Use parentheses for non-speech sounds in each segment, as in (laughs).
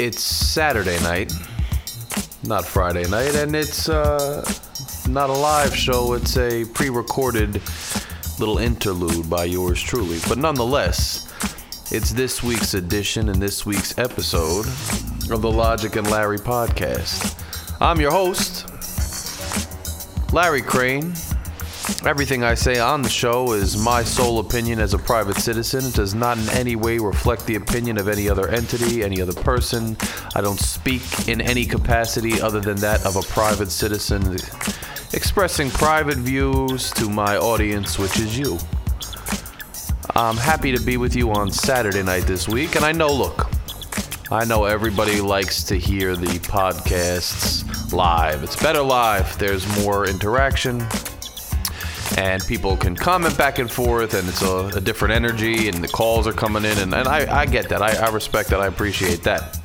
it's Saturday night, not Friday night, and it's uh, not a live show. It's a pre-recorded little interlude by yours truly. But nonetheless, it's this week's edition and this week's episode of the Logic and Larry podcast. I'm your host, Larry Crane. Everything I say on the show is my sole opinion as a private citizen. It does not in any way reflect the opinion of any other entity, any other person. I don't speak in any capacity other than that of a private citizen expressing private views to my audience, which is you. I'm happy to be with you on Saturday night this week, and I know, look, I know everybody likes to hear the podcasts live. It's better live, there's more interaction and people can comment back and forth, and it's a, a different energy, and the calls are coming in, and, and I, I get that. I, I respect that. I appreciate that.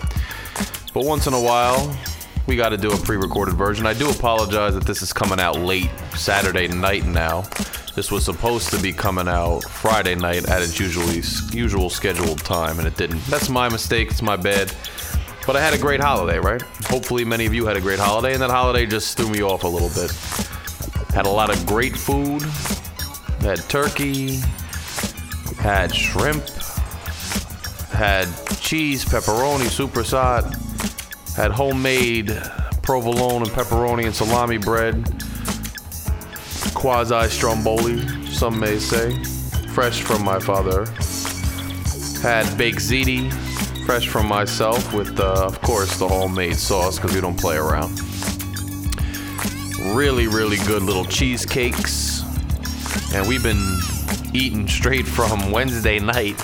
But once in a while, we got to do a pre-recorded version. I do apologize that this is coming out late Saturday night now. This was supposed to be coming out Friday night at its usually usual scheduled time, and it didn't. That's my mistake. It's my bad. But I had a great holiday, right? Hopefully, many of you had a great holiday, and that holiday just threw me off a little bit. Had a lot of great food. Had turkey. Had shrimp. Had cheese, pepperoni, supersat. Had homemade provolone and pepperoni and salami bread. Quasi stromboli, some may say. Fresh from my father. Had baked ziti, fresh from myself, with, uh, of course, the homemade sauce, because we don't play around really, really good little cheesecakes. And we've been eating straight from Wednesday night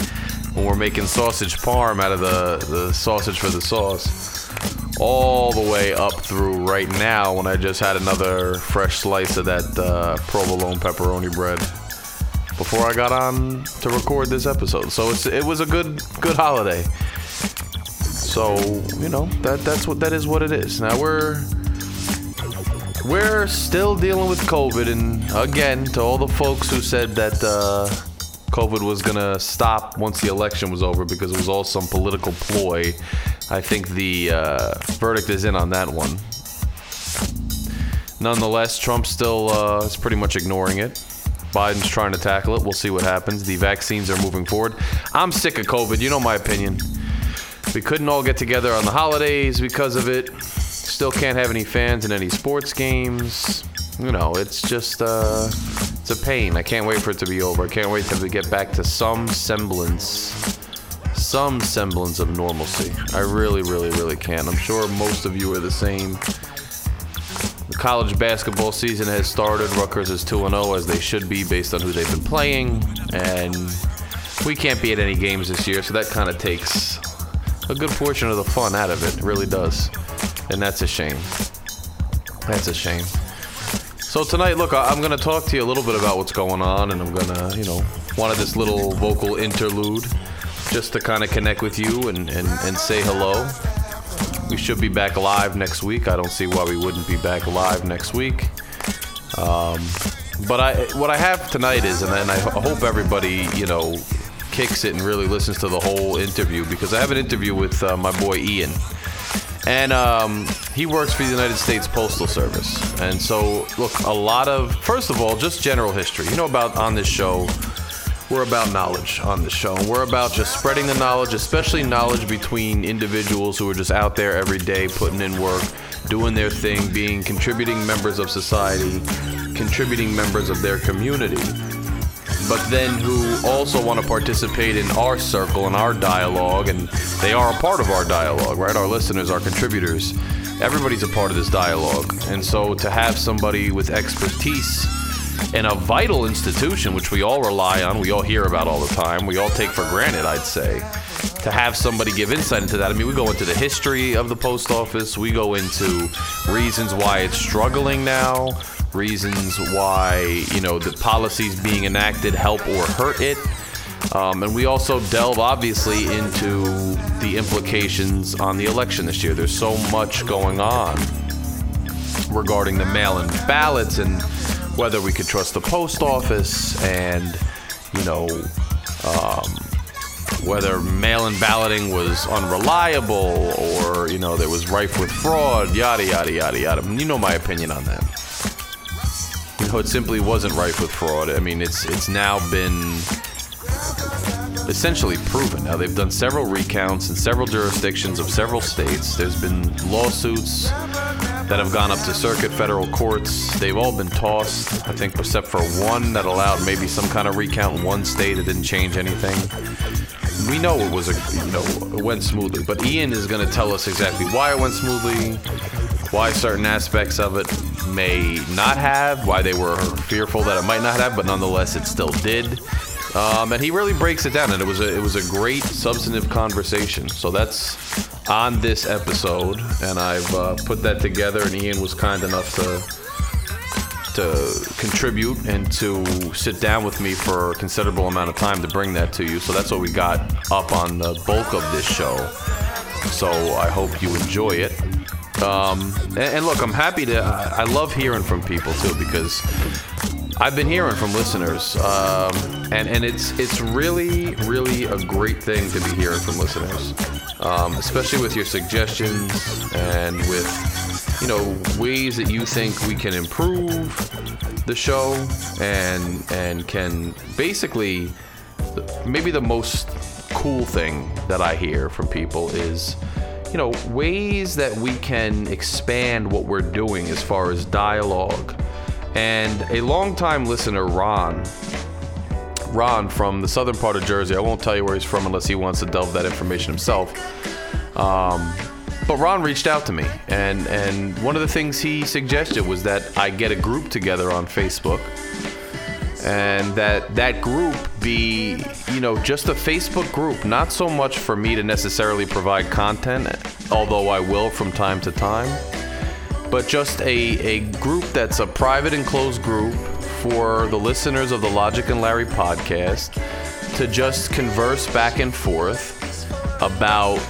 when we're making sausage parm out of the, the sausage for the sauce. All the way up through right now when I just had another fresh slice of that uh, provolone pepperoni bread before I got on to record this episode. So it was a good good holiday. So you know that that's what that is what it is. Now we're we're still dealing with COVID, and again, to all the folks who said that uh, COVID was gonna stop once the election was over because it was all some political ploy, I think the uh, verdict is in on that one. Nonetheless, Trump still uh, is pretty much ignoring it. Biden's trying to tackle it. We'll see what happens. The vaccines are moving forward. I'm sick of COVID. You know my opinion. We couldn't all get together on the holidays because of it still can't have any fans in any sports games. You know, it's just uh, it's a pain. I can't wait for it to be over. I can't wait to get back to some semblance, some semblance of normalcy. I really, really, really can't. I'm sure most of you are the same. The college basketball season has started. Rutgers is 2 0 as they should be based on who they've been playing. And we can't be at any games this year, so that kind of takes a good portion of the fun out of it. It really does and that's a shame. That's a shame. So tonight, look, I'm going to talk to you a little bit about what's going on, and I'm to, you know, wanted this little vocal interlude just to kind of connect with you and, and, and say hello. We should be back live next week. I don't see why we wouldn't be back live next week. Um, but I, what I have tonight is, and, and I hope everybody, you know, kicks it and really listens to the whole interview because I have an interview with uh, my boy Ian and um, he works for the United States Postal Service. And so, look, a lot of first of all, just general history. You know about on this show. We're about knowledge on the show. And we're about just spreading the knowledge, especially knowledge between individuals who are just out there every day putting in work, doing their thing, being contributing members of society, contributing members of their community but then who also want to participate in our circle and our dialogue, and they are a part of our dialogue, right? Our listeners, our contributors, everybody's a part of this dialogue. And so to have somebody with expertise in a vital institution, which we all rely on, we all hear about all the time, we all take for granted, I'd say, to have somebody give insight into that. I mean, we go into the history of the post office, we go into reasons why it's struggling now reasons why you know the policies being enacted help or hurt it. Um, and we also delve obviously into the implications on the election this year. There's so much going on regarding the mail in ballots and whether we could trust the post office and, you know, um, whether mail-in balloting was unreliable or you know there was rife with fraud, yada yada yada yada. You know my opinion on that. You know, it simply wasn't rife with fraud. I mean, it's it's now been essentially proven. Now they've done several recounts in several jurisdictions of several states. There's been lawsuits that have gone up to circuit federal courts. They've all been tossed, I think, except for one that allowed maybe some kind of recount in one state. It didn't change anything. We know it was a, you know, it went smoothly, but Ian is going to tell us exactly why it went smoothly, why certain aspects of it may not have, why they were fearful that it might not have, but nonetheless it still did. Um, and he really breaks it down, and it was a it was a great substantive conversation. So that's on this episode, and I've uh, put that together. And Ian was kind enough to to contribute and to sit down with me for a considerable amount of time to bring that to you. So that's what we got up on the bulk of this show. So I hope you enjoy it. Um, and, and, look, I'm happy to. I, I love hearing from people too because I've been hearing from listeners, um, and and it's it's really really a great thing to be hearing from listeners, um, especially with your suggestions and with you know ways that you think we can improve the show and and can basically maybe the most cool thing that I hear from people is you know ways that we can expand what we're doing as far as dialogue and a longtime listener, Ron, Ron from the southern part of Jersey. I won't tell you where he's from unless he wants to delve that information himself. Um, but Ron reached out to me, and and one of the things he suggested was that I get a group together on Facebook, and that that group be you know just a Facebook group, not so much for me to necessarily provide content, although I will from time to time but just a, a group that's a private and closed group for the listeners of the Logic and Larry podcast to just converse back and forth about,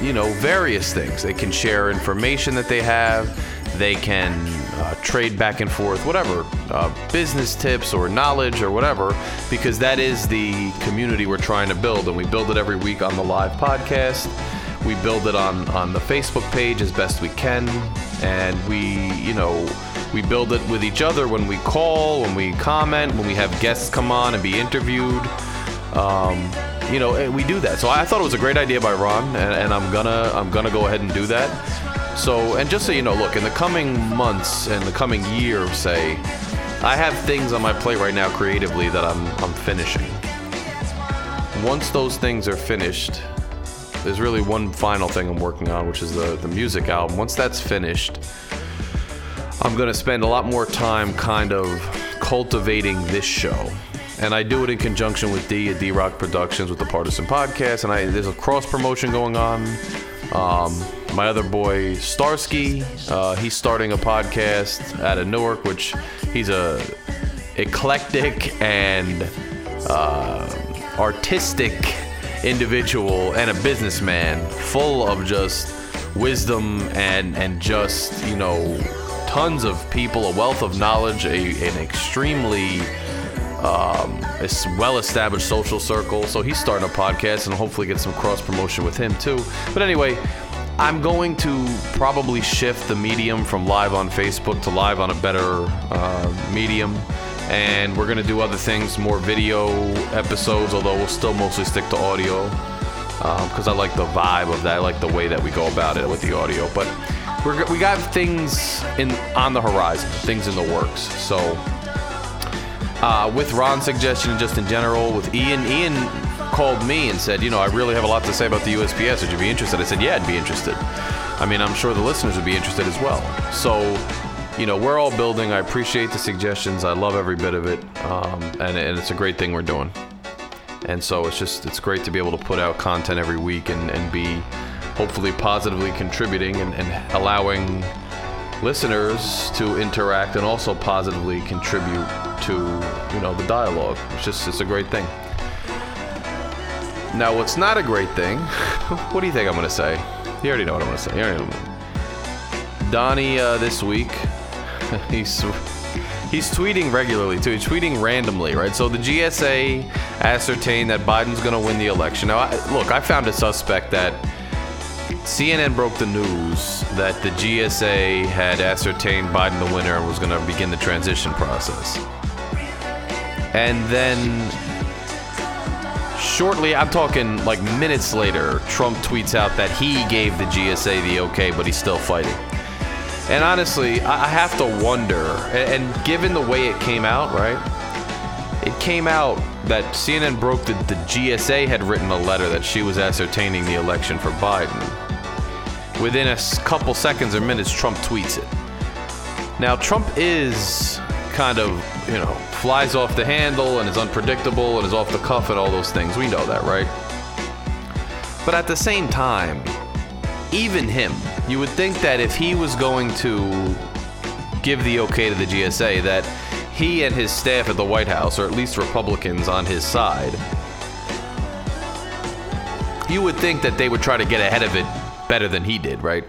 you know, various things. They can share information that they have, they can uh, trade back and forth, whatever, uh, business tips or knowledge or whatever, because that is the community we're trying to build. And we build it every week on the live podcast. We build it on, on the Facebook page as best we can and we, you know, we build it with each other when we call, when we comment, when we have guests come on and be interviewed. Um, you know, we do that. So I thought it was a great idea by Ron, and, and I'm gonna I'm gonna go ahead and do that. So, and just so you know, look, in the coming months and the coming year, say, I have things on my plate right now creatively that I'm I'm finishing. Once those things are finished, there's really one final thing I'm working on, which is the, the music album. Once that's finished, I'm going to spend a lot more time kind of cultivating this show. And I do it in conjunction with D at D Rock Productions with the Partisan Podcast. And I, there's a cross promotion going on. Um, my other boy Starsky, uh, he's starting a podcast out of Newark, which he's a eclectic and uh, artistic individual and a businessman full of just wisdom and and just you know tons of people a wealth of knowledge a, an extremely um, a well-established social circle. So he's starting a podcast and hopefully get some cross promotion with him too. But anyway i'm going to probably shift the medium from live on facebook to live on a better uh, medium and we're gonna do other things, more video episodes, although we'll still mostly stick to audio because um, I like the vibe of that. I like the way that we go about it with the audio. But we're, we got things in on the horizon, things in the works. So uh, with Ron's suggestion, just in general, with Ian, Ian called me and said, you know, I really have a lot to say about the USPS. Would you be interested? I said, yeah, I'd be interested. I mean, I'm sure the listeners would be interested as well. So you know, we're all building. I appreciate the suggestions. I love every bit of it, um, and, and it's a great thing we're doing. And so it's just it's great to be able to put out content every week and, and be hopefully positively contributing and, and allowing listeners to interact and also positively contribute to you know the dialogue. It's just it's a great thing. Now, what's not a great thing? (laughs) what do you think I'm going to say? You already know what I'm going to say. Donnie uh, this week (laughs) he's He's tweeting regularly too. He's tweeting randomly, right? So the GSA ascertained that Biden's going to win the election. Now, I, look, I found a suspect that CNN broke the news that the GSA had ascertained Biden the winner and was going to begin the transition process. And then shortly, I'm talking like minutes later, Trump tweets out that he gave the GSA the okay, but he's still fighting. And honestly, I have to wonder, and given the way it came out, right? It came out that CNN broke that the GSA had written a letter that she was ascertaining the election for Biden. Within a couple seconds or minutes, Trump tweets it. Now, Trump is kind of, you know, flies off the handle and is unpredictable and is off the cuff and all those things. We know that, right? But at the same time, even him, you would think that if he was going to give the okay to the GSA, that he and his staff at the White House, or at least Republicans on his side, you would think that they would try to get ahead of it better than he did, right?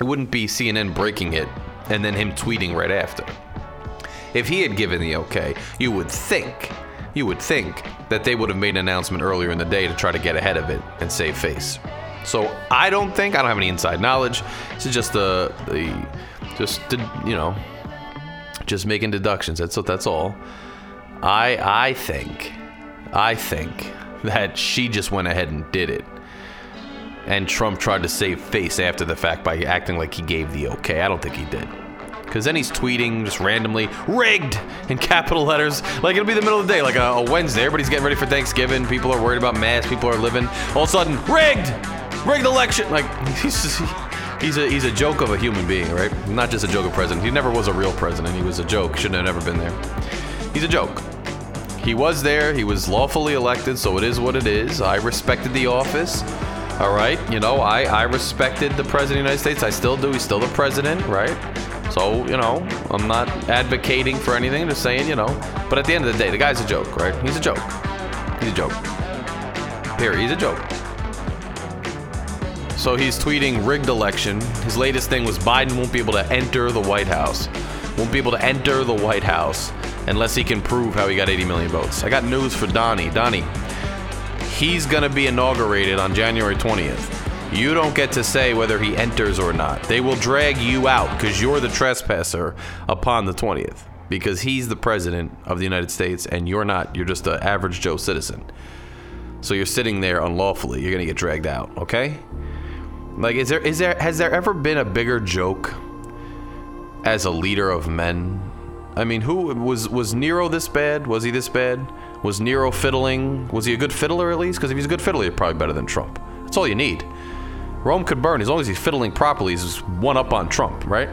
It wouldn't be CNN breaking it and then him tweeting right after. If he had given the okay, you would think, you would think that they would have made an announcement earlier in the day to try to get ahead of it and save face. So I don't think I don't have any inside knowledge. This is just the the just you know just making deductions. That's that's all. I I think I think that she just went ahead and did it. And Trump tried to save face after the fact by acting like he gave the okay. I don't think he did. Because then he's tweeting just randomly, rigged in capital letters. Like it'll be the middle of the day, like a, a Wednesday. Everybody's getting ready for Thanksgiving. People are worried about masks. People are living. All of a sudden, rigged! rigged election. Like (laughs) he's just, he's a he's a joke of a human being, right? Not just a joke of president. He never was a real president. He was a joke. Shouldn't have never been there. He's a joke. He was there. He was lawfully elected, so it is what it is. I respected the office. All right, you know, I I respected the president of the United States. I still do. He's still the president, right? So, you know, I'm not advocating for anything, I'm just saying, you know. But at the end of the day, the guy's a joke, right? He's a joke. He's a joke. Here, he's a joke. So he's tweeting rigged election. His latest thing was Biden won't be able to enter the White House. Won't be able to enter the White House unless he can prove how he got 80 million votes. I got news for Donnie. Donnie, he's going to be inaugurated on January 20th. You don't get to say whether he enters or not. They will drag you out because you're the trespasser upon the 20th because he's the president of the United States and you're not. You're just an average Joe citizen. So you're sitting there unlawfully. You're going to get dragged out, okay? Like, is there is there has there ever been a bigger joke as a leader of men? I mean, who was was Nero this bad? Was he this bad? Was Nero fiddling? Was he a good fiddler at least? Because if he's a good fiddler, he's probably better than Trump. That's all you need. Rome could burn as long as he's fiddling properly. He's one up on Trump, right?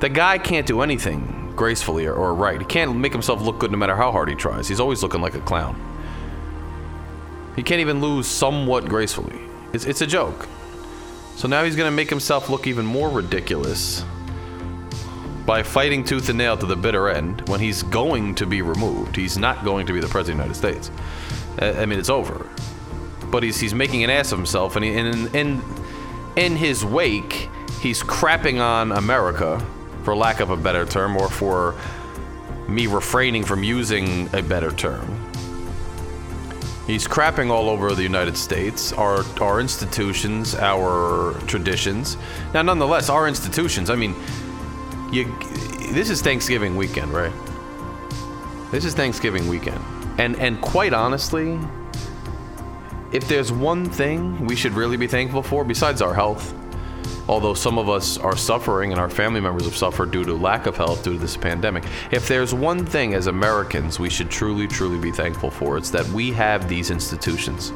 The guy can't do anything gracefully or, or right. He can't make himself look good no matter how hard he tries. He's always looking like a clown. He can't even lose somewhat gracefully. It's, it's a joke. So now he's going to make himself look even more ridiculous by fighting tooth and nail to the bitter end when he's going to be removed. He's not going to be the president of the United States. I mean, it's over. But he's he's making an ass of himself, and in in in his wake, he's crapping on America, for lack of a better term, or for me refraining from using a better term. He's crapping all over the United States, our our institutions, our traditions. Now, nonetheless, our institutions. I mean, you. This is Thanksgiving weekend, right? This is Thanksgiving weekend, and and quite honestly, if there's one thing we should really be thankful for, besides our health, although some of us are suffering and our family members have suffered due to lack of health due to this pandemic, if there's one thing as Americans we should truly, truly be thankful for, it's that we have these institutions.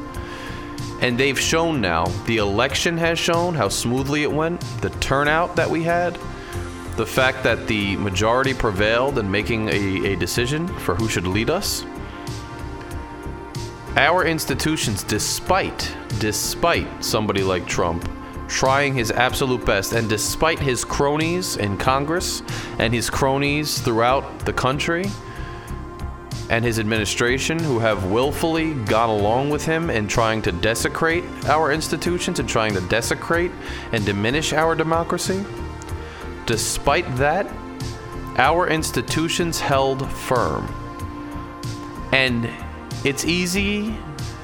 And they've shown now, the election has shown how smoothly it went, the turnout that we had, the fact that the majority prevailed in making a, a decision for who should lead us. Our institutions, despite, despite somebody like Trump, trying his absolute best, and despite his cronies in Congress and his cronies throughout the country and his administration who have willfully gone along with him in trying to desecrate our institutions and trying to desecrate and diminish our democracy, despite that, our institutions held firm. And it's easy,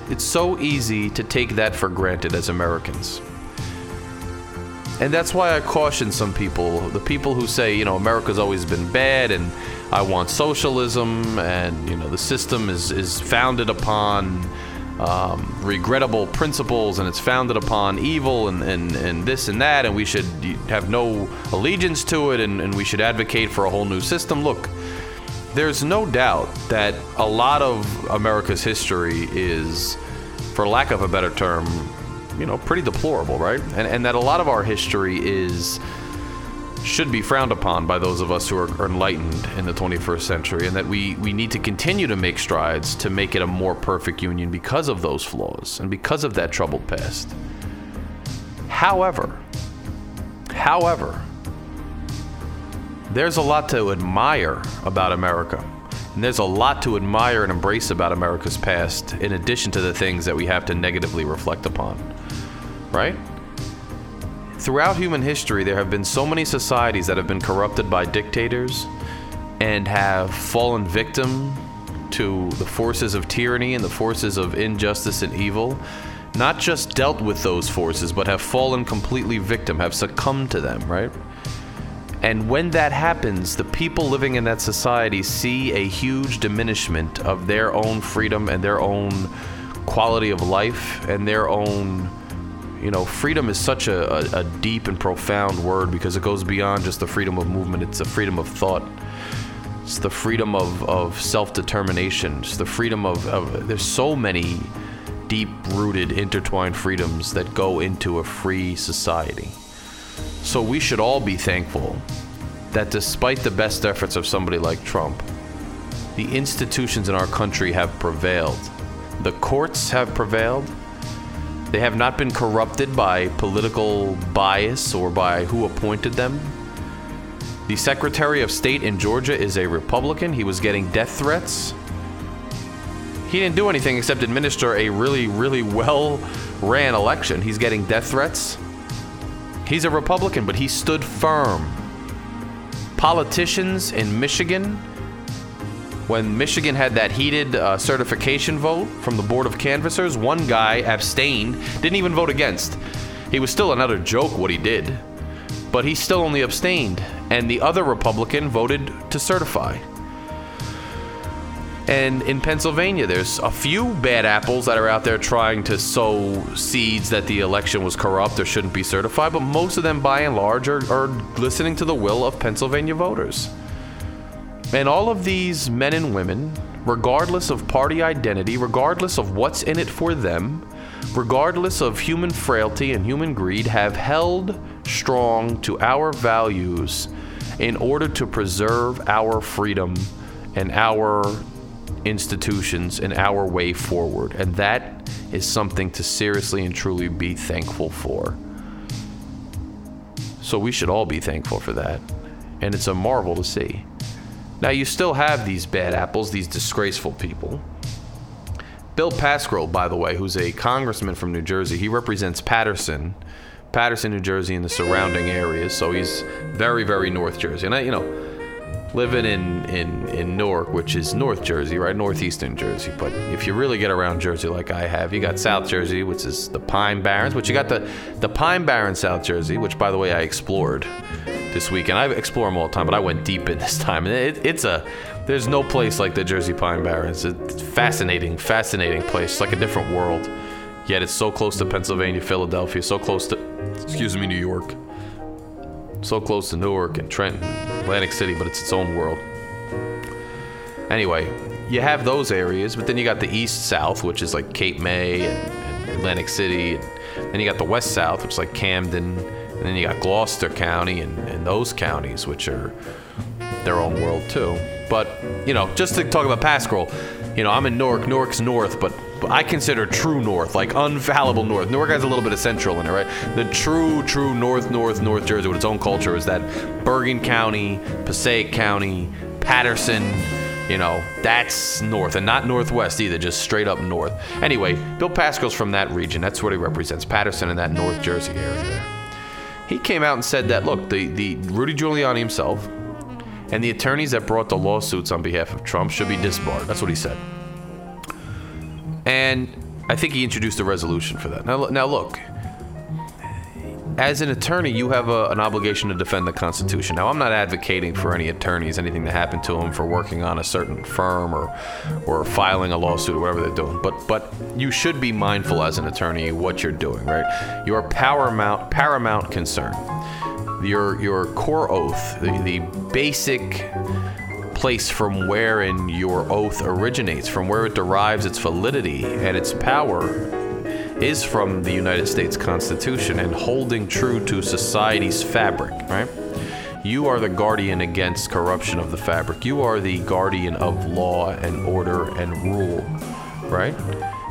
it's so easy to take that for granted as Americans. And that's why I caution some people, the people who say, you know, America's always been bad and I want socialism and, you know, the system is, is founded upon um, regrettable principles and it's founded upon evil and, and, and this and that and we should have no allegiance to it and, and we should advocate for a whole new system. Look, there's no doubt that a lot of America's history is, for lack of a better term, you know, pretty deplorable, right? And, and that a lot of our history is should be frowned upon by those of us who are enlightened in the 21st century, and that we, we need to continue to make strides to make it a more perfect union because of those flaws and because of that troubled past. However, however, there's a lot to admire about America. And there's a lot to admire and embrace about America's past, in addition to the things that we have to negatively reflect upon. Right? Throughout human history, there have been so many societies that have been corrupted by dictators and have fallen victim to the forces of tyranny and the forces of injustice and evil. Not just dealt with those forces, but have fallen completely victim, have succumbed to them, right? And when that happens, the people living in that society see a huge diminishment of their own freedom and their own quality of life and their own you know, freedom is such a, a, a, deep and profound word because it goes beyond just the freedom of movement. It's the freedom of thought. It's the freedom of, of self-determination. It's the freedom of, of there's so many deep-rooted, intertwined freedoms that go into a free society. So we should all be thankful that despite the best efforts of somebody like Trump, the institutions in our country have prevailed. The courts have prevailed they have not been corrupted by political bias or by who appointed them. The Secretary of State in Georgia is a Republican. He was getting death threats. He didn't do anything except administer a really, really well ran election. He's getting death threats. He's a Republican, but he stood firm. Politicians in Michigan when Michigan had that heated uh, certification vote from the Board of Canvassers, one guy abstained, didn't even vote against. He was still another joke what he did, but he still only abstained, and the other Republican voted to certify. And in Pennsylvania, there's a few bad apples that are out there trying to sow seeds that the election was corrupt or shouldn't be certified, but most of them, by and large, are, are listening to the will of Pennsylvania voters. And all of these men and women, regardless of party identity, regardless of what's in it for them, regardless of human frailty and human greed, have held strong to our values in order to preserve our freedom and our institutions and our way forward. And that is something to seriously and truly be thankful for. So we should all be thankful for that. And it's a marvel to see. Now, you still have these bad apples, these disgraceful people. Bill Pascrell, by the way, who's a congressman from New Jersey, he represents Paterson, Paterson, New Jersey, and the surrounding areas. So he's very, very North Jersey. And I, you know, living in, in, in Newark, which is North Jersey, right? Northeastern Jersey. But if you really get around Jersey like I have, you got South Jersey, which is the Pine Barrens, which you got the, the Pine Barrens, South Jersey, which, by the way, I explored this weekend. I explore them all the time, but I went deep in (laughs) this time. And it, it's a, there's no place like the Jersey Pine Barrens. It's fascinating, fascinating place. It's like a different world. Yet it's so close to Pennsylvania, Philadelphia, so close to, excuse me, New York. So close to Newark and Trenton, Atlantic City, but it's its own world. Anyway, you have those areas, but then you got the east south, which is like Cape May and, and Atlantic City. And then you got the west south, which is like Camden and then you got Gloucester County and, and those counties, which are their own world too. But, you know, just to talk about Pascrell, you know, I'm in Newark. Newark's north, but I consider true north, like unfallible north. Newark has a little bit of central in it, right? The true, true north, north, North Jersey with its own culture is that Bergen County, Passaic County, Paterson, you know, that's north and not northwest either, just straight up north. Anyway, Bill Pascrell's from that region. That's what he represents, Paterson and that North Jersey area there he came out and said that look, the, the Rudy Giuliani himself And the attorneys that brought the lawsuits on behalf of Trump should be disbarred. That's what he said. And I think he introduced a resolution for that. Now, now look, as an attorney, you have a, an obligation to defend the Constitution. Now, I'm not advocating for any attorneys, anything that happened to them for working on a certain firm or, or filing a lawsuit or whatever they're doing. But, but you should be mindful as an attorney what you're doing, right? Your paramount, paramount concern, your, your core oath, the, the basic place from wherein your oath originates, from where it derives its validity and its power is from the United States Constitution and holding true to society's fabric, right? You are the guardian against corruption of the fabric. You are the guardian of law and order and rule, right?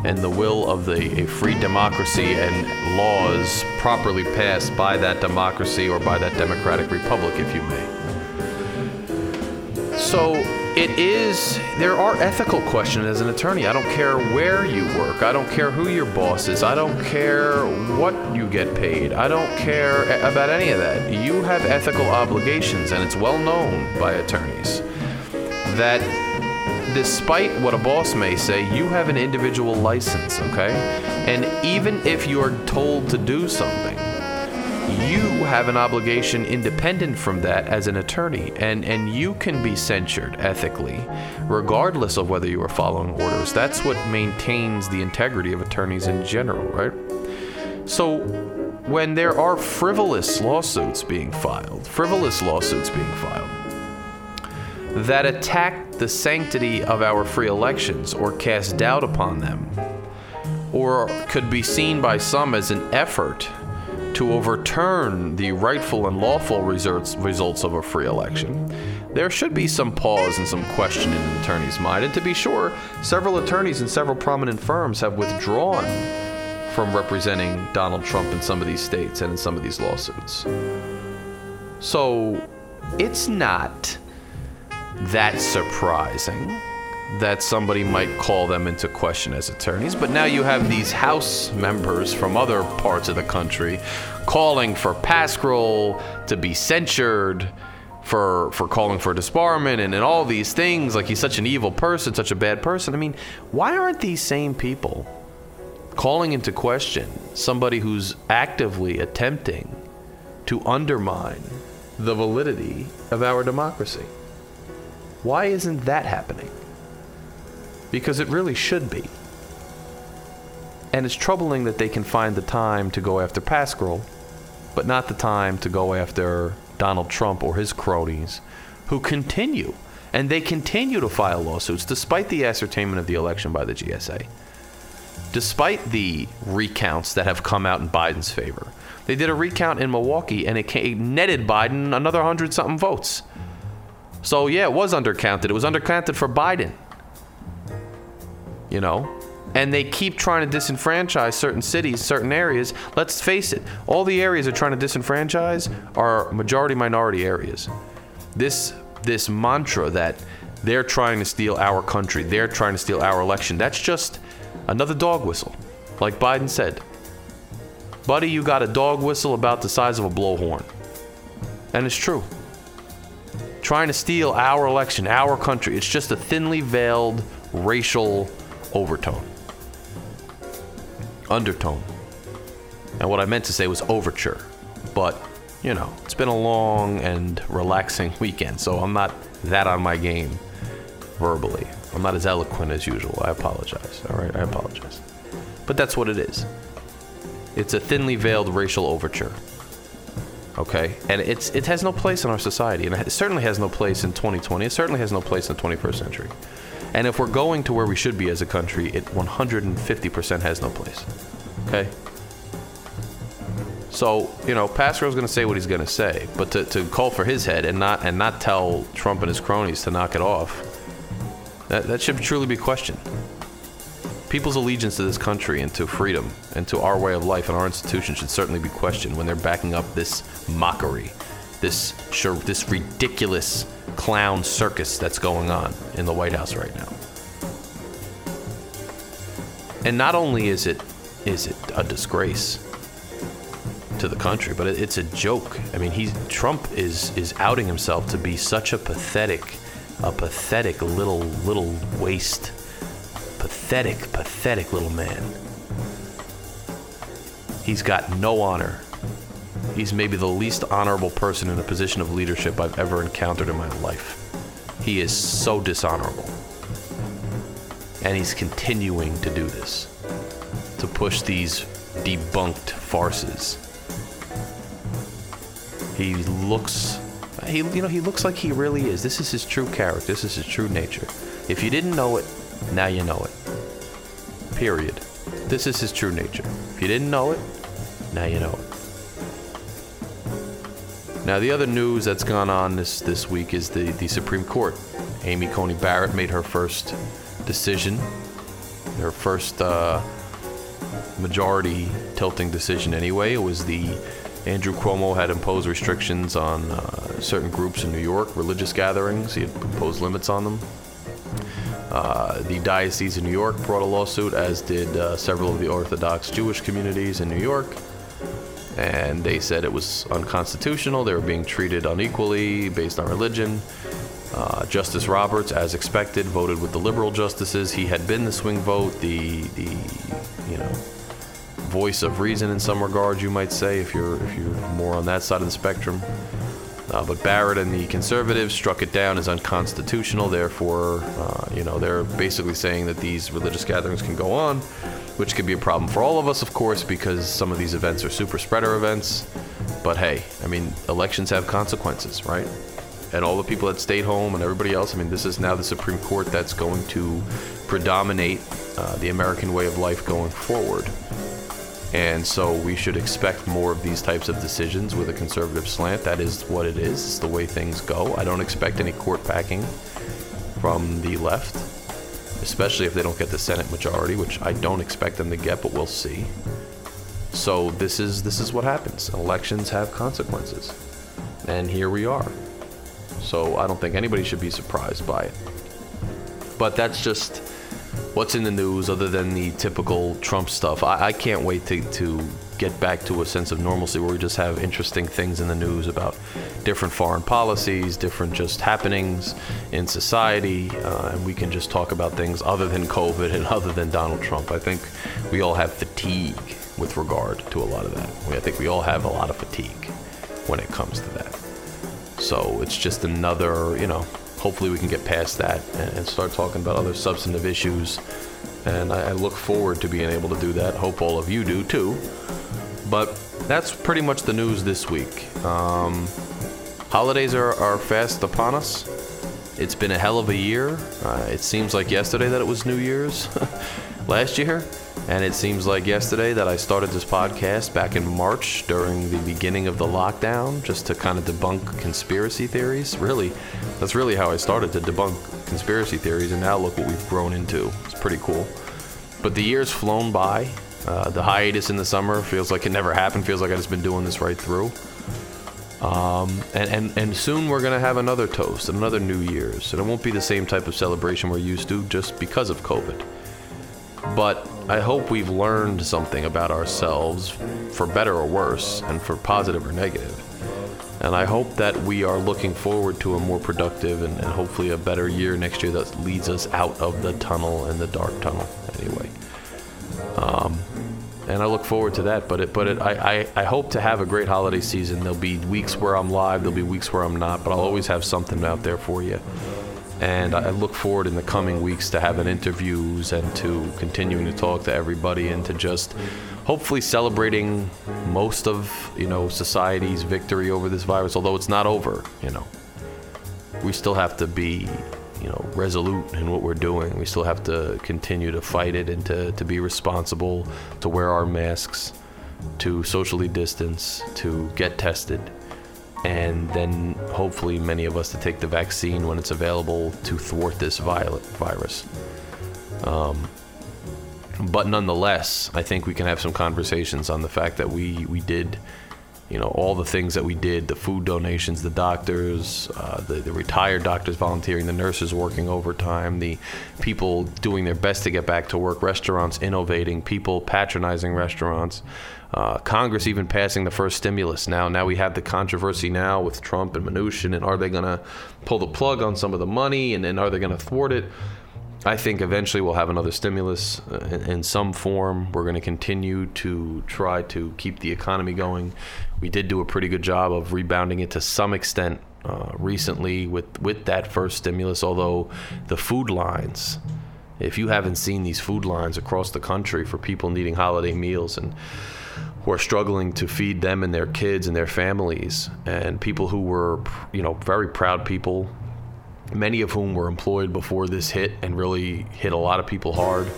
And the will of the a free democracy and laws properly passed by that democracy or by that democratic republic, if you may. So it is, there are ethical questions as an attorney. I don't care where you work. I don't care who your boss is. I don't care what you get paid. I don't care about any of that. You have ethical obligations, and it's well known by attorneys that despite what a boss may say, you have an individual license, okay? And even if you're told to do something, you have an obligation independent from that as an attorney, and, and you can be censured ethically, regardless of whether you are following orders. That's what maintains the integrity of attorneys in general, right? So, when there are frivolous lawsuits being filed, frivolous lawsuits being filed, that attack the sanctity of our free elections or cast doubt upon them, or could be seen by some as an effort to overturn the rightful and lawful results, results of a free election, there should be some pause and some question in an attorney's mind. And to be sure, several attorneys and several prominent firms have withdrawn from representing Donald Trump in some of these states and in some of these lawsuits. So it's not that surprising that somebody might call them into question as attorneys. But now you have these House members from other parts of the country calling for Pascrell to be censured for for calling for disbarment and, and all these things. Like he's such an evil person, such a bad person. I mean, why aren't these same people calling into question somebody who's actively attempting to undermine the validity of our democracy? Why isn't that happening? because it really should be. And it's troubling that they can find the time to go after Pascal, but not the time to go after Donald Trump or his cronies, who continue, and they continue to file lawsuits despite the ascertainment of the election by the GSA, despite the recounts that have come out in Biden's favor. They did a recount in Milwaukee, and it, came, netted Biden another hundred something votes. So yeah, it was undercounted. It was undercounted for Biden you know? And they keep trying to disenfranchise certain cities, certain areas. Let's face it, all the areas they're trying to disenfranchise are majority minority areas. This this mantra that they're trying to steal our country, they're trying to steal our election, that's just another dog whistle. Like Biden said. Buddy, you got a dog whistle about the size of a blowhorn. And it's true. Trying to steal our election, our country. It's just a thinly veiled racial overtone, undertone. And what I meant to say was overture. But, you know, it's been a long and relaxing (laughs) weekend, so I'm not that on my game verbally. I'm not as eloquent as usual. I apologize. All right, I apologize. But that's what it is. It's a thinly veiled racial overture. Okay? And it's it has no place in our society, and it certainly has no place in 2020. It certainly has no place in the 21st century. And if we're going to where we should be as a country, it 150% has no place. Okay? So, you know, Pascrell's going to say what he's going to say, but to, to call for his head and not and not tell Trump and his cronies to knock it off, that, that should truly be questioned. People's allegiance to this country and to freedom and to our way of life and our institutions should certainly be questioned when they're backing up this mockery, this this ridiculous clown circus that's going on in the White House right now. And not only is it is it a disgrace to the country, but it, it's a joke. I mean, he's Trump is is outing himself to be such a pathetic, a pathetic little little waste, pathetic, pathetic little man. He's got no honor. He's maybe the least honorable person in a position of leadership I've ever encountered in my life. He is so dishonorable. And he's continuing to do this to push these debunked farces. He looks he you know he looks like he really is. This is his true character. This is his true nature. If you didn't know it, now you know it. Period. This is his true nature. If you didn't know it, now you know it. Now the other news that's gone on this this week is the the Supreme Court. Amy Coney Barrett made her first decision, her first uh, majority tilting decision anyway. It was the Andrew Cuomo had imposed restrictions on uh, certain groups in New York, religious gatherings. He had imposed limits on them. Uh, the Diocese of New York brought a lawsuit, as did uh, several of the Orthodox Jewish communities in New York. And they said it was unconstitutional. They were being treated unequally based on religion. Uh, Justice Roberts, as expected, voted with the liberal justices. He had been the swing vote, the the you know voice of reason in some regards, you might say, if you're if you're more on that side of the spectrum. Uh, but Barrett and the conservatives struck it down as unconstitutional. Therefore, uh, you know, they're basically saying that these religious gatherings can go on, which could be a problem for all of us, of course, because some of these events are super spreader events. But hey, I mean, elections have consequences, right? And all the people that stayed home and everybody else, I mean, this is now the Supreme Court that's going to predominate uh, the American way of life going forward. And so we should expect more of these types of decisions with a conservative slant. That is what it is. It's the way things go. I don't expect any court packing from the left, especially if they don't get the Senate majority, which I don't expect them to get, but we'll see. So this is this is what happens. Elections have consequences. And here we are. So I don't think anybody should be surprised by it. But that's just what's in the news other than the typical Trump stuff. I, I, can't wait to, to get back to a sense of normalcy where we just have interesting things in the news about different foreign policies, different just happenings in society, uh, and we can just talk about things other than COVID and (laughs) other than Donald Trump. I think we all have fatigue with regard to a lot of that. I think we all have a lot of fatigue when it comes to that. So it's just another, you know, hopefully we can get past that and, and start talking about other substantive issues. And I, I look forward to being able to do that. Hope all of you do too. But that's pretty much the news this week. Um, holidays are, are fast upon us. It's been a hell of a year. Uh, it seems like yesterday that it was New Year's (laughs) last year. And it seems like yesterday that I started this podcast back in March during the beginning of the lockdown just to kind of debunk conspiracy theories. Really, that's really how I started to debunk conspiracy theories. And now look what we've grown into. It's pretty cool. But the year's flown by. Uh, the hiatus in the summer feels like it never happened. Feels like I've just been doing this right through. Um, and, and, and soon we're going to have another toast, another New Year's. And it won't be the same type of celebration we're used to just because of COVID. But I hope we've learned something about ourselves, for better or worse, and for positive or negative. And I hope that we are looking forward to a more productive and, and hopefully a better year next year that leads us out of the tunnel and the dark tunnel, anyway. Um, and I look forward to that. But it, but it, I, I, I hope to have a great holiday season. There'll be weeks where I'm live, there'll be weeks where I'm not, but I'll always have something out there for you. And I look forward in the coming weeks to having interviews and to continuing to talk to everybody and to just hopefully celebrating most of you know society's victory over this virus. Although it's not over, you know, we still have to be you know resolute in what we're doing. We still have to continue to fight it and to, to be responsible, to wear our masks, to socially distance, to get tested and then hopefully many of us to take the vaccine when it's available to thwart this virus. Um, but nonetheless, I think we can have some conversations on the fact that we, we did you know all the things that we did the food donations the doctors uh, the, the retired doctors volunteering the nurses working overtime the people doing their best to get back to work restaurants innovating people patronizing restaurants uh, Congress even passing the first stimulus now. Now we have the controversy now with Trump and Mnuchin, and are they going to pull the plug on some of the money, and, and are they going to thwart it? I think eventually we'll have another stimulus uh, in, in some form. We're going to continue to try to keep the economy going. We did do a pretty good job of rebounding it to some extent uh, recently with, with that first stimulus, although the food lines, if you haven't seen these food lines across the country for people needing holiday meals and who are struggling to feed them and their kids and their families, and people who were, you know, very proud people many of whom were employed before this hit and really hit a lot of people hard,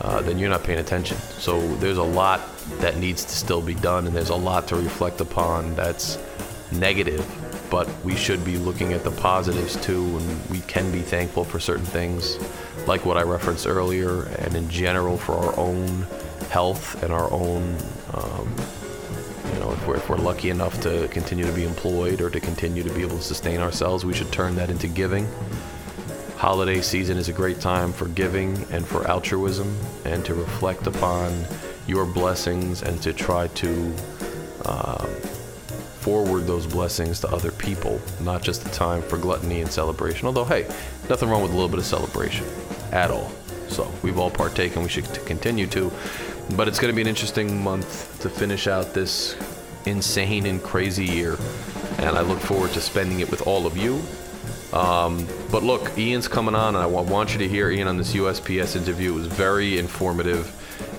uh, then you're not paying attention. So there's a lot that needs to still be done, and there's a lot to reflect upon that's negative. But we should be looking at the positives too, and we can be thankful for certain things, like what I referenced earlier, and in general for our own health and our own um, you know, if we're, if we're lucky enough to continue to be employed or to continue to be able to sustain ourselves, we should turn that into giving. Holiday season is a great time for giving and for altruism and to reflect upon your blessings and to try to uh, forward those blessings to other people, not just the time for gluttony and celebration. Although, hey, nothing wrong with a little bit of celebration at all. So we've all partaken, we should continue to. But it's going to be an interesting month to finish out this insane and crazy year. And I look forward to spending it with all of you. Um, but look, Ian's coming on, and I want you to hear Ian on this USPS interview. It was very informative.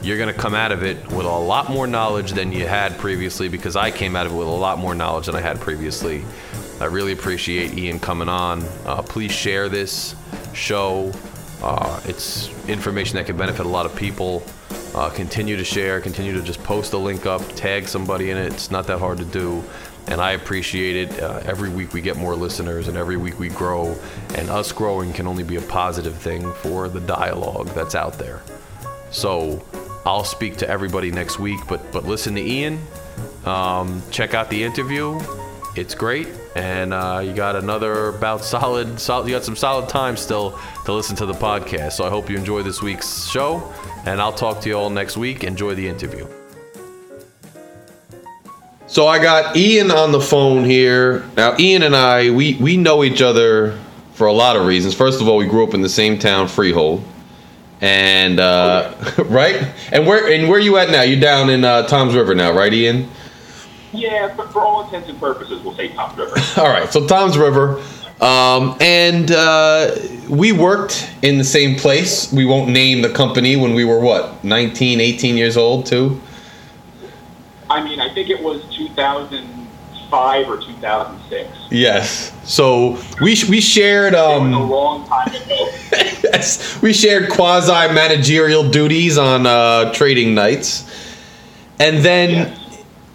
You're going to come out of it with a lot more knowledge than you had previously because I came out of it with a lot more knowledge than I had previously. I really appreciate Ian coming on. Uh, please share this show. Uh, it's information that can benefit a lot of people. Uh, continue to share, continue to just post a link up, tag somebody in it. It's not that hard to do. And I appreciate it. Uh, every week we get more listeners, and every week we grow. And us growing can only be a positive thing for the dialogue that's out there. So I'll speak to everybody next week, but but listen to Ian. Um, check out the interview. It's great, and uh, you got another about solid, solid. You got some solid time still to listen to the podcast. So I hope you enjoy this week's show and I'll talk to you all next week. Enjoy the interview. So I got Ian on the phone here. Now Ian and I, we we know each other for a lot of reasons. First of all, we grew up in the same town, Freehold, and uh, oh, (laughs) yeah. right. And where and where you at now? you're down in uh, Toms River now, right, Ian? Yeah, but for all intents and purposes, we'll say Toms River. (laughs) all right, so Toms River. Um, and uh, we worked in the same place. We won't name the company when we were, what, 19, 18 years old, too? I mean, I think it was 2005 or 2006. Yes. So we, we shared. Um, a long time ago. (laughs) yes. We shared quasi managerial duties on uh, trading nights. And then. Yes.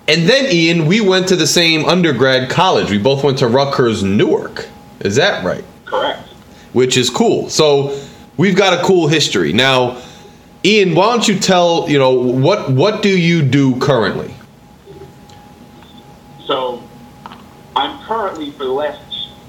And then, Ian, we went to the same undergrad college. We both went to Rutgers Newark. Is that right? Correct. Which is cool. So we've got a cool history. Now, Ian, why don't you tell, you know, what what do you do currently? So I'm currently for the last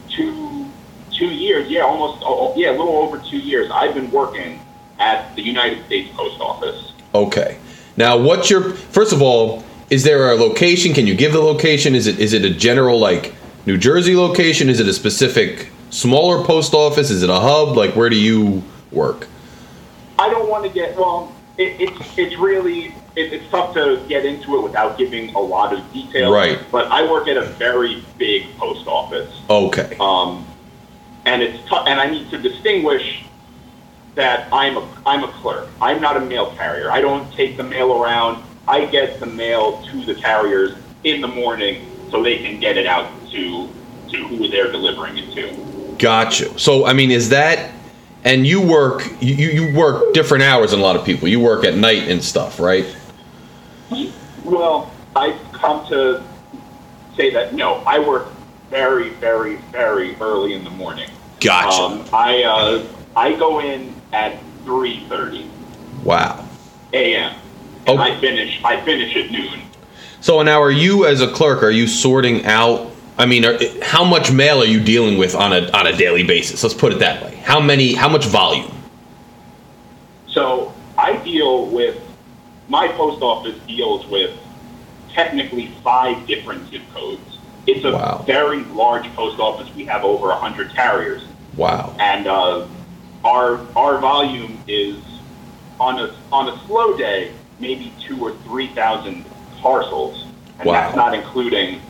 two two years, yeah, almost oh, oh, yeah, a little over two years, I've been working at the United States Post Office. Okay. Now, what's your first of all, is there a location? Can you give the location? Is it is it a general like New Jersey location? Is it a specific smaller post office? Is it a hub? Like, where do you work? I don't want to get well. It, it's it's really it, it's tough to get into it without giving a lot of detail. Right. But I work at a very big post office. Okay. Um, and it's tough, and I need to distinguish that I'm a I'm a clerk. I'm not a mail carrier. I don't take the mail around. I get the mail to the carriers in the morning so they can get it out to to who they're delivering it to. Gotcha. So I mean, is that and you work you, you work different hours than a lot of people. You work at night and stuff, right? Well, I've come to say that no, I work very, very, very early in the morning. Gotcha. Um, I uh, I go in at three thirty. Wow. A.m. And I finish I finish at noon. So now, are you as a clerk? Are you sorting out? I mean, are, how much mail are you dealing with on a on a daily basis? Let's put it that way. How many? How much volume? So I deal with my post office deals with technically five different zip codes. It's a Wow. very large post office. We have over 100 carriers. Wow. And uh, our, our volume is, on a, on a slow day, maybe two or 3,000 parcels. And Wow. that's not including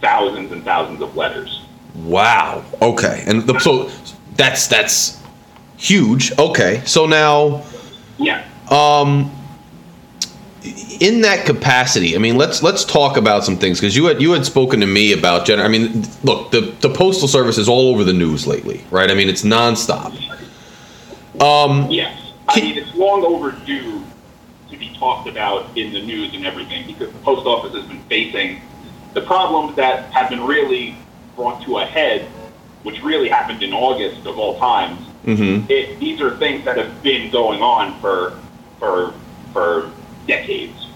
thousands and thousands of letters. Wow. Okay. And the, so that's that's huge. Okay. So now, Yeah. um, in that capacity, I mean, let's let's talk about some things because you had you had spoken to me about. Gen- I mean, look, the the postal service is all over the news lately, right? I mean, it's nonstop. Um, Yes. I mean, it's long overdue to be talked about in the news and everything because the post office has been facing the problems that have been really brought to a head, which really happened in August of all times. mhm. It, these are things that have been going on for for for decades.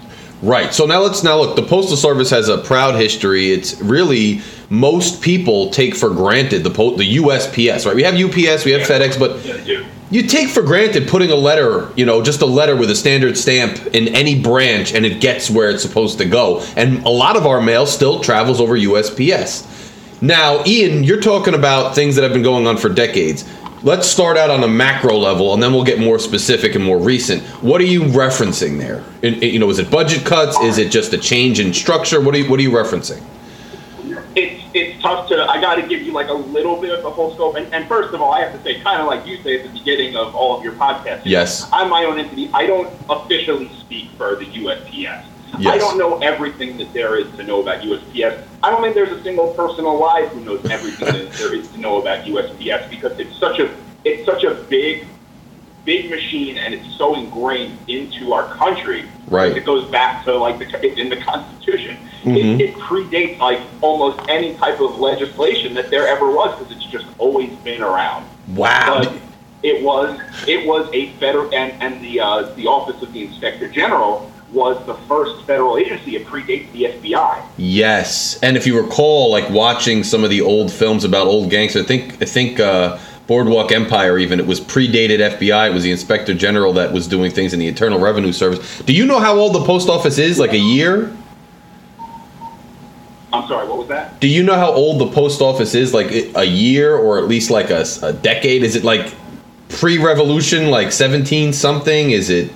Right. So now let's now look. The postal service has a proud history. It's really most people take for granted the po- the USPS. Right. We have UPS, we have FedEx, but do. you take for granted putting a letter, you know, just a letter with a standard stamp in any branch and it gets where it's supposed to go. And a lot of our mail still travels over USPS. Now, Ian, you're talking about things that have been going on for decades. Let's start out on a macro level and then we'll get more specific and more recent. What are you referencing there? In, in- you know, is it budget cuts? Is it just a change in structure? What are you, what are you referencing? it's it's tough to. I got to give you like a little bit of the whole scope. And, and first of all, I have to say, kind of like you say at the beginning of all of your podcasts. Yes. I'm my own entity. I don't officially speak for the USPS. I don't know everything that there is to know about USPS. I don't think there's a single person alive who knows everything that there is to know about USPS because it's such a it's such a big big machine and it's so ingrained into our country. Right. It goes back to like the it's in the Constitution. Mhm. It, it predates like almost any type of legislation that there ever was because it's just always been around. Wow. But it was it was a federal and and the uh, the office of the inspector general was the first federal agency. It predates the FBI. Yes, and if you recall, like watching some of the old films about old gangsters, I think I think uh, Boardwalk Empire even it was predated FBI. It was the Inspector General that was doing things in the Internal Revenue Service. Do you know how old the post office is? Like a year? I'm sorry, what was that? Do you know how old the post office is? Like a year or at least like a, a decade? Is it like pre-revolution, like seventeen something? Is it?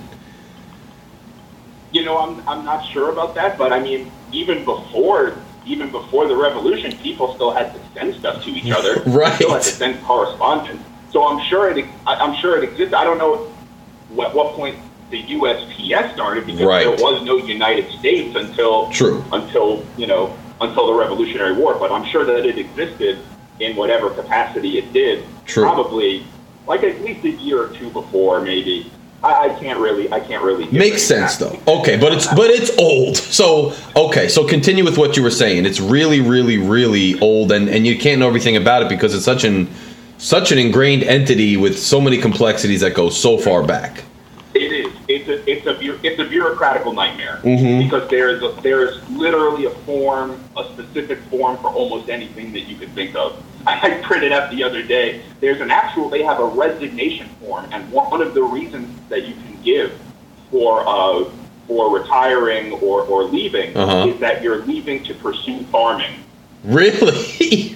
You know, I'm I'm not sure about that, but I mean, even before even before the revolution, people still had to send stuff to each other. (laughs) Right. Still had to send correspondence. So I'm sure it I- I'm sure it exists. I don't know what what point the USPS started because Right. there was no United States until True. until you know until the Revolutionary War. But I'm sure that it existed in whatever capacity it did. True. Probably like at least a year or two before, maybe. I, I can't really I can't really Makes sense though. Okay, but it's but it's old. So okay, so continue with what you were saying. It's really, really, really old, and and you can't know everything about it because it's such an such an ingrained entity with so many complexities that go so far back. It is. It's a it's a it's a bureaucratical nightmare Mhm. because there is a, there is literally a form, a specific form for almost anything that you could think of. I, printed out the other day. There's an actual. They have a resignation form, and one of the reasons that you can give for uh, for retiring or or leaving Uh-huh. is that you're leaving to pursue farming. Really? (laughs)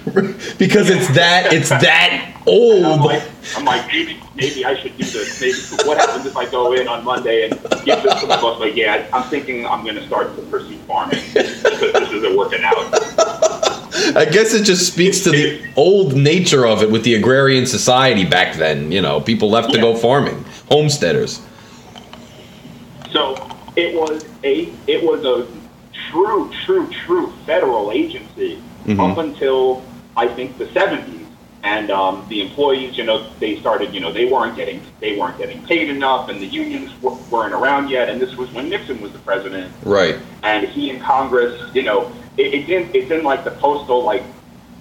because it's that it's that And I'm like, I'm like, maybe, maybe I should do this. Maybe what happens if I go in on Monday and give this to my boss? Like, yeah, I'm thinking I'm going to start to pursue farming because this isn't working out. I guess it just speaks to the (laughs) old nature of it with the agrarian society back then. You know, people left to go farming, homesteaders. So it was a it was a true, true, true federal agency Mhm. up until I think the 70s. And um, the employees, you know, they started, you know, they weren't getting they weren't getting paid enough, and the unions w- weren't around yet. And this was when Nixon was the president. Right. and he and Congress, you know, it, it's in it's in like the postal like,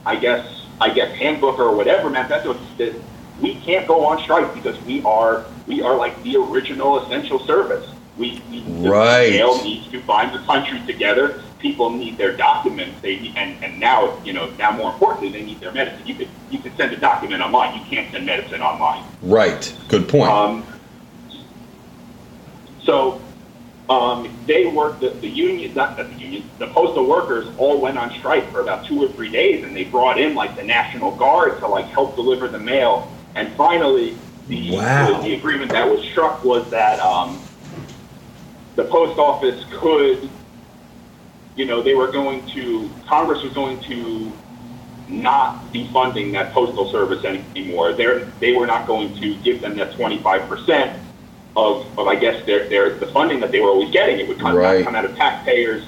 I guess I guess handbook or whatever manifesto that we can't go on strike because we are we are like the original essential service. We, we Right. the mail needs to bind the country together, people need their documents. They need, and, and now you know now more importantly they need their medicine. You could you could send a document online. You can't send medicine online. Right. Good point. Um, so um, they worked the, the union, not the union, the postal workers all went on strike for about two or three days, and they brought in like the National Guard to like help deliver the mail. And finally, the Wow. the, the agreement that was struck was that um, the post office could, you know, they were going to Congress was going to not be funding that postal service anymore. They're, they were not going to give them that 25% of, of I guess, their, their, the funding that they were always getting. It would come, Right. come out of taxpayers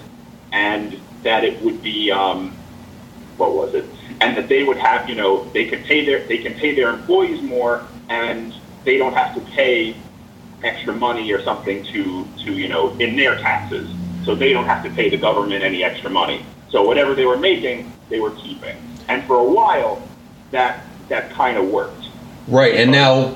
and that it would be, um, what was it? And that they would have, you know, they could pay their, they can pay their employees more and they don't have to pay extra money or something to, to, you know, in their taxes. So they don't have to pay the government any extra money. So whatever they were making, they were keeping. And for a while, that, that kind of worked. right. And now,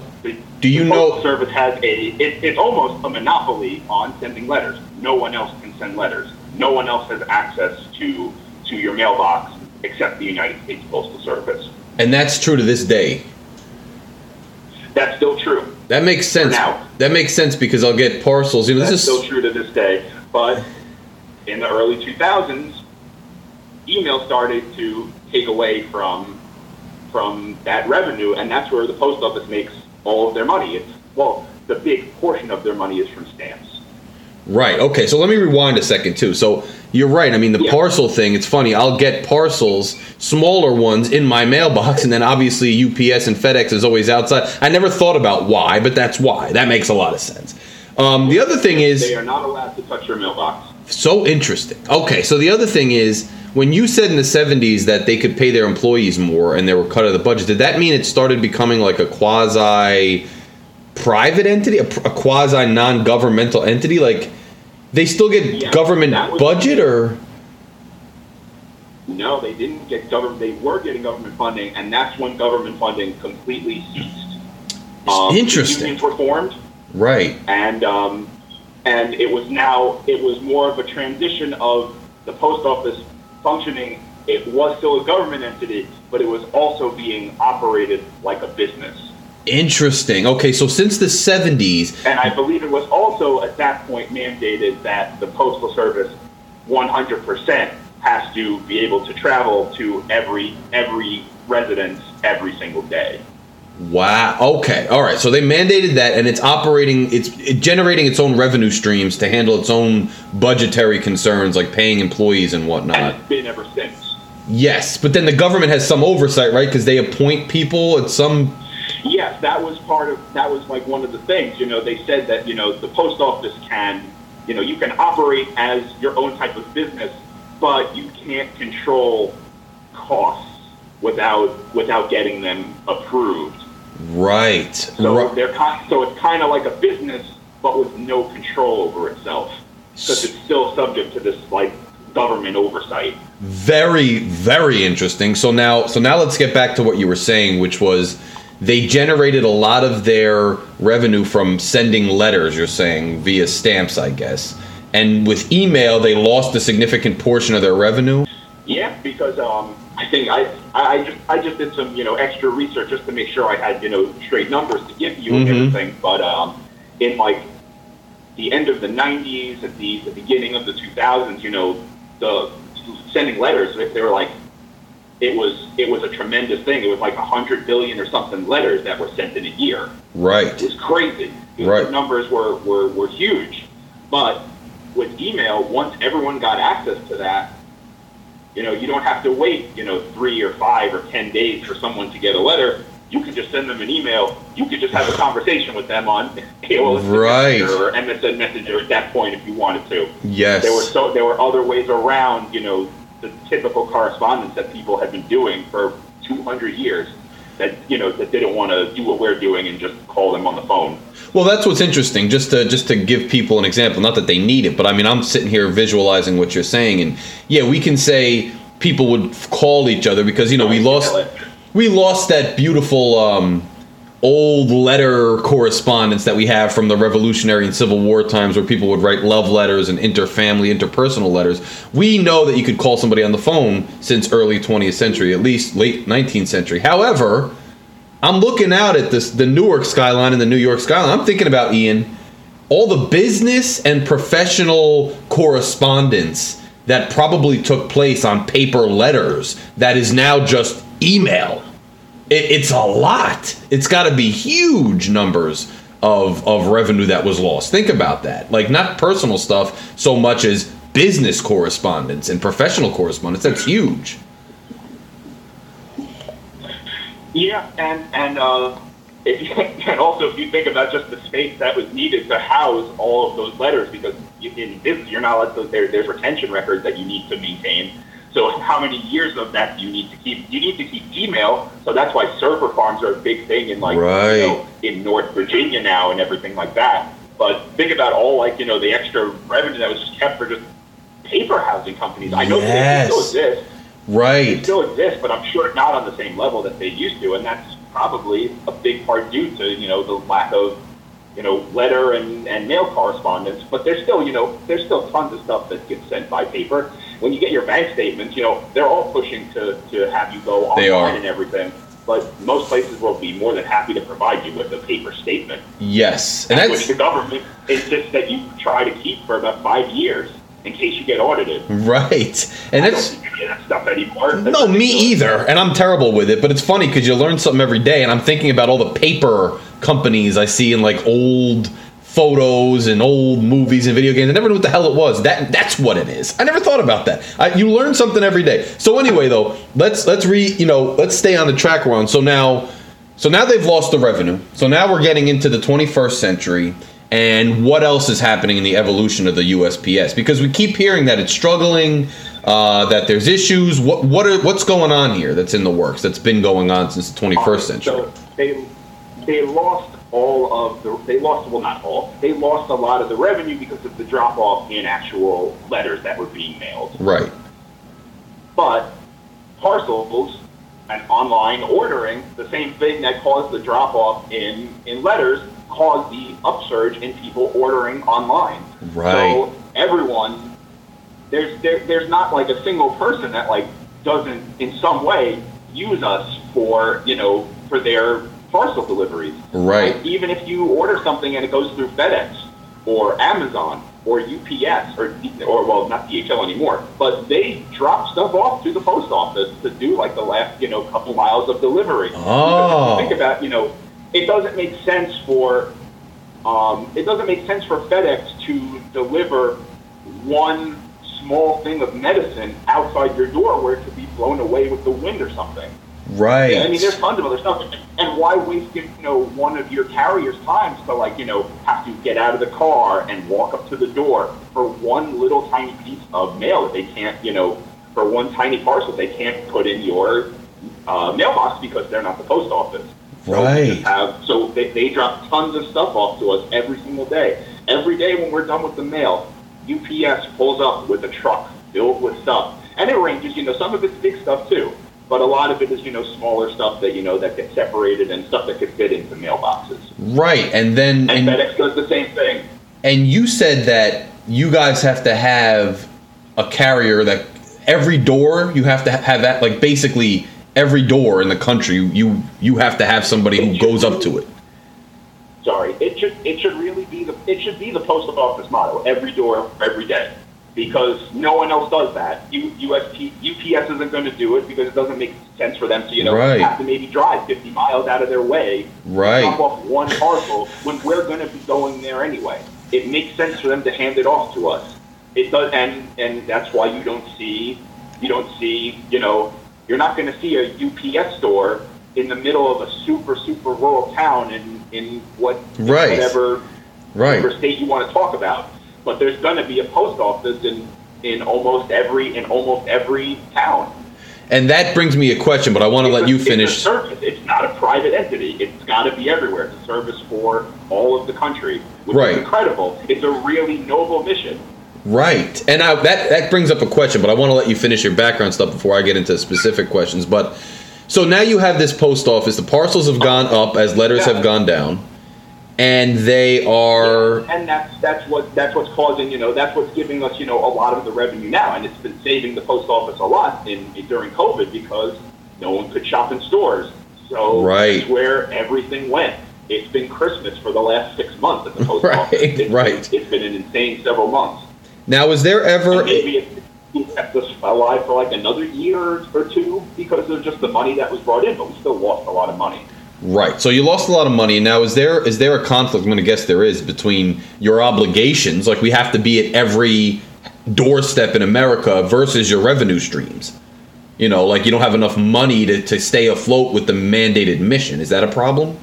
Do you the know- Postal Service has a, it, it's almost a monopoly on sending letters. No one else can send letters. No one else has access to, to your mailbox except the United States Postal Service. and that's true to this day. That's still true. That makes sense. now. That makes sense because I'll get parcels. You know, That's this still true to this day. But in the early 2000s, email started to take away from from that revenue, and that's where the post office makes all of their money. It's well, the big portion of their money is from stamps. right. Okay, so let me rewind a second too. So you're right. I mean, the Yeah. parcel thing. It's funny. I'll get parcels, smaller ones, in my mailbox, and then obviously UPS and FedEx is always outside. I never thought about why, but that's why. That makes a lot of sense. Um, the other thing is They are not allowed to touch your mailbox. So interesting. Okay, so the other thing is when you said in the 70s that they could pay their employees more and they were cut out of the budget, did that mean it started becoming like a quasi private entity, a, a quasi non governmental entity? Like they still get Yeah, government budget or? No, they didn't get government. They were getting government funding, and that's when government funding completely ceased. Um, Interesting. Unions were formed. Right. and um, and it was now it was more of a transition of the post office functioning. It was still a government entity, but it was also being operated like a business. Interesting. Okay, so since the 70s, And I believe it was also at that point mandated that the postal service 100% has to be able to travel to every every residence every single day. Wow. Okay. All right. So they mandated that, and it's operating. It's it generating its own revenue streams to handle its own budgetary concerns, like paying employees and And whatnot. it's been ever since. Yes, but then the government has some oversight, right? Because they appoint people at some. Yes, that was part of that was like one of the things. You know, they said that you know the post office can, you know, you can operate as your own type of business, but you can't control costs without without getting them approved. Right. So they're kind, so it's kind of like a business, but with no control over itself, because it's still subject to this like government oversight. Very, very interesting. So now, so now let's get back to what you were saying, which was they generated a lot of their revenue from sending letters. You're saying via stamps, I guess, and with email, they lost a significant portion of their revenue. Yeah, because um, I think I, I I just I just did some you know extra research just to make sure I had you know straight numbers to give you and Mhm. everything. But um, in like the end of the '90s, at the, the beginning of the 2000s, you know, the sending letters they were like it was it was a tremendous thing. It was like a hundred billion or something letters that were sent in a year. Right. It was crazy. Right. The numbers were, were, were huge. But with email, once everyone got access to that, you know, you don't have to wait, you know, three or five or ten days for someone to get a letter. You could just send them an email. You could just have a conversation with them on (laughs) AOL Right. Messenger or MSN Messenger at that point if you wanted to. Yes. There were so there were other ways around, you know, the typical correspondence that people had been doing for 200 years that you know that didn't want to do what we're doing and just call them on the phone. Well, that's what's interesting. Just to just to give people an example, not that they need it, but I mean, I'm sitting here visualizing what you're saying, and yeah, we can say people would call each other because you know we lost we lost that beautiful um, old letter correspondence that we have from the Revolutionary and Civil War times where people would write love letters and interfamily, interpersonal letters. We know that you could call somebody on the phone since early 20th century, at least late 19th century. However, I'm looking out at this the Newark skyline and the New York skyline. I'm thinking about Ian, all the business and professional correspondence that probably took place on paper letters that is now just email. It, it's a lot. It's got to be huge numbers of of revenue that was lost. Think about that. Like not personal stuff so much as business correspondence and professional correspondence. That's huge. Yeah, and and uh, if (laughs) you, and also if you think about just the space that was needed to house all of those letters, because in business you're not allowed to, there, there's retention records that you need to maintain. So how many years of that do you need to keep? You need to keep email. So that's why server farms are a big thing in like Right. you know, in North Virginia now and everything like that. But think about all like you know the extra revenue that was just kept for just paper housing companies. I know they Yes. still exist Right. still exist, but I'm sure not on the same level that they used to, and that's probably a big part due to you know the lack of you know letter and, and mail correspondence. But there's still you know there's still tons of stuff that gets sent by paper. When you get your bank statements, you know they're all pushing to, to have you go They online and everything. But most places will be more than happy to provide you with a paper statement, Yes. And which that's the government insists that you try to keep for about five years in case you get audited. right. And I that's think that stuff anymore. That's No, me either. And I'm terrible with it, but it's funny because you learn something every day. And I'm thinking about all the paper companies I see in like old photos and old movies and video games. I never knew what the hell it was. That that's what it is. I never thought about that. I, you learn something every day. So anyway, though, let's let's re you know let's stay on the track we're on. So now, so now they've lost the revenue. So now we're getting into the 21st century. And what else is happening in the evolution of the USPS? Because we keep hearing that it's struggling, uh, that there's issues. What what are what's going on here? That's in the works. That's been going on since the 21st century. So they they lost all of the they lost well not all they lost a lot of the revenue because of the drop off in actual letters that were being mailed. Right. But parcels and online ordering, the same thing that caused the drop off in in letters, caused the upsurge in people ordering online. Right. So everyone there's there, there's not like a single person that like doesn't in some way use us for you know for their parcel deliveries. Right. Like, even if you order something and it goes through FedEx or Amazon or UPS or or well not DHL anymore, but they drop stuff off to the post office to do like the last you know couple miles of delivery. Oh. Think about you know it doesn't make sense for um, it doesn't make sense for FedEx to deliver one small thing of medicine outside your door where it could be blown away with the wind or something. Right. I mean, there's tons of other stuff. And why waste, you know, one of your carrier's times to like, you know, have to get out of the car and walk up to the door for one little tiny piece of mail that they can't, you know, for one tiny parcel they can't put in your uh, mailbox because they're not the post office. Right. have, so they, they drop tons of stuff off to us every single day. Every day when we're done with the mail, UPS pulls up with a truck filled with stuff. And it ranges, you know, some of it's big stuff too. But a lot of it is, you know, smaller stuff that, you know, that gets separated and stuff that could fit into mailboxes. right. And then And and, FedEx does the same thing. and you said that you guys have to have a carrier that every door you have to have that like basically every door in the country you you have to have somebody who goes up to it. Sorry, it should it should really be the it should be the postal office motto every door every day because no one else does that. U, USP, UPS isn't going to do it because it doesn't make sense for them to you know Right. have to maybe drive 50 miles out of their way Right. drop off one parcel when we're going to be going there anyway. It makes sense for them to hand it off to us. It does, and and that's why you don't see you don't see you know you're not going to see a UPS store in the middle of a super super rural town in in what Right. whatever Right. whatever state you want to talk about. But there's going to be a post office in in almost every in almost every town. And that brings me a question, but I want to It's let a- you It's a finish. service. It's not a private entity. It's got to be everywhere. It's a service for all of the country, which Right. is incredible. It's a really noble mission. Right. And I, that that brings up a question, but I want to let you finish your background stuff before I get into specific questions. But So now you have this post office. The parcels have gone up as letters have gone down, and they are and that's that's what that's what's causing you know that's what's giving us you know a lot of the revenue now, and it's been saving the post office a lot in, during COVID because no one could shop in stores. So Right. that's where everything went. It's been Christmas for the last six months at the post (laughs) Right, office. It's, right. It's been an insane several months. Now. Is there ever? Maybe it kept us alive for like another year or two because of just the money that was brought in, but we still lost a lot of money. Right. So you lost a lot of money. Now, is there is there a conflict? I'm going to guess there is between your obligations, like we have to be at every doorstep in America, versus your revenue streams. You know, like you don't have enough money to, to stay afloat with the mandated mission. Is that a problem?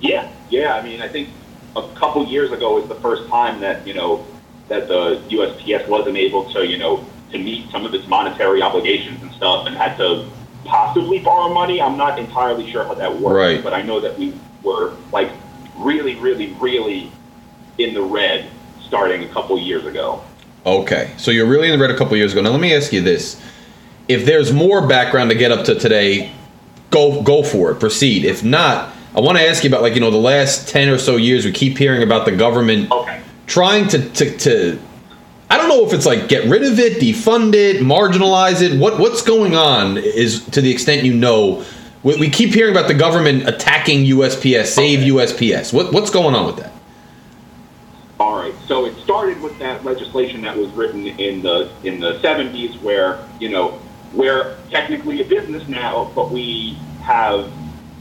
Yeah, yeah. I mean, I think a couple years ago was the first time that you know that the USPS wasn't able to you know to meet some of its monetary obligations and stuff, and had to possibly borrow money. I'm not entirely sure how that worked, Right. but I know that we were like really, really, really in the red starting a couple years ago. Okay. So you're really in the red a couple years ago. Now let me ask you this: If there's more background to get up to today, go go for it. Proceed. If not, I want to ask you about like you know the last ten or so years. We keep hearing about the government Okay. trying to, to to I don't know if it's like get rid of it, defund it, marginalize it. What what's going on is to the extent you know. We, we keep hearing about the government attacking USPS, save Okay. USPS. What what's going on with that? All right. So it started with that legislation that was written in the in the 70s, where you know we're technically a business now, but we have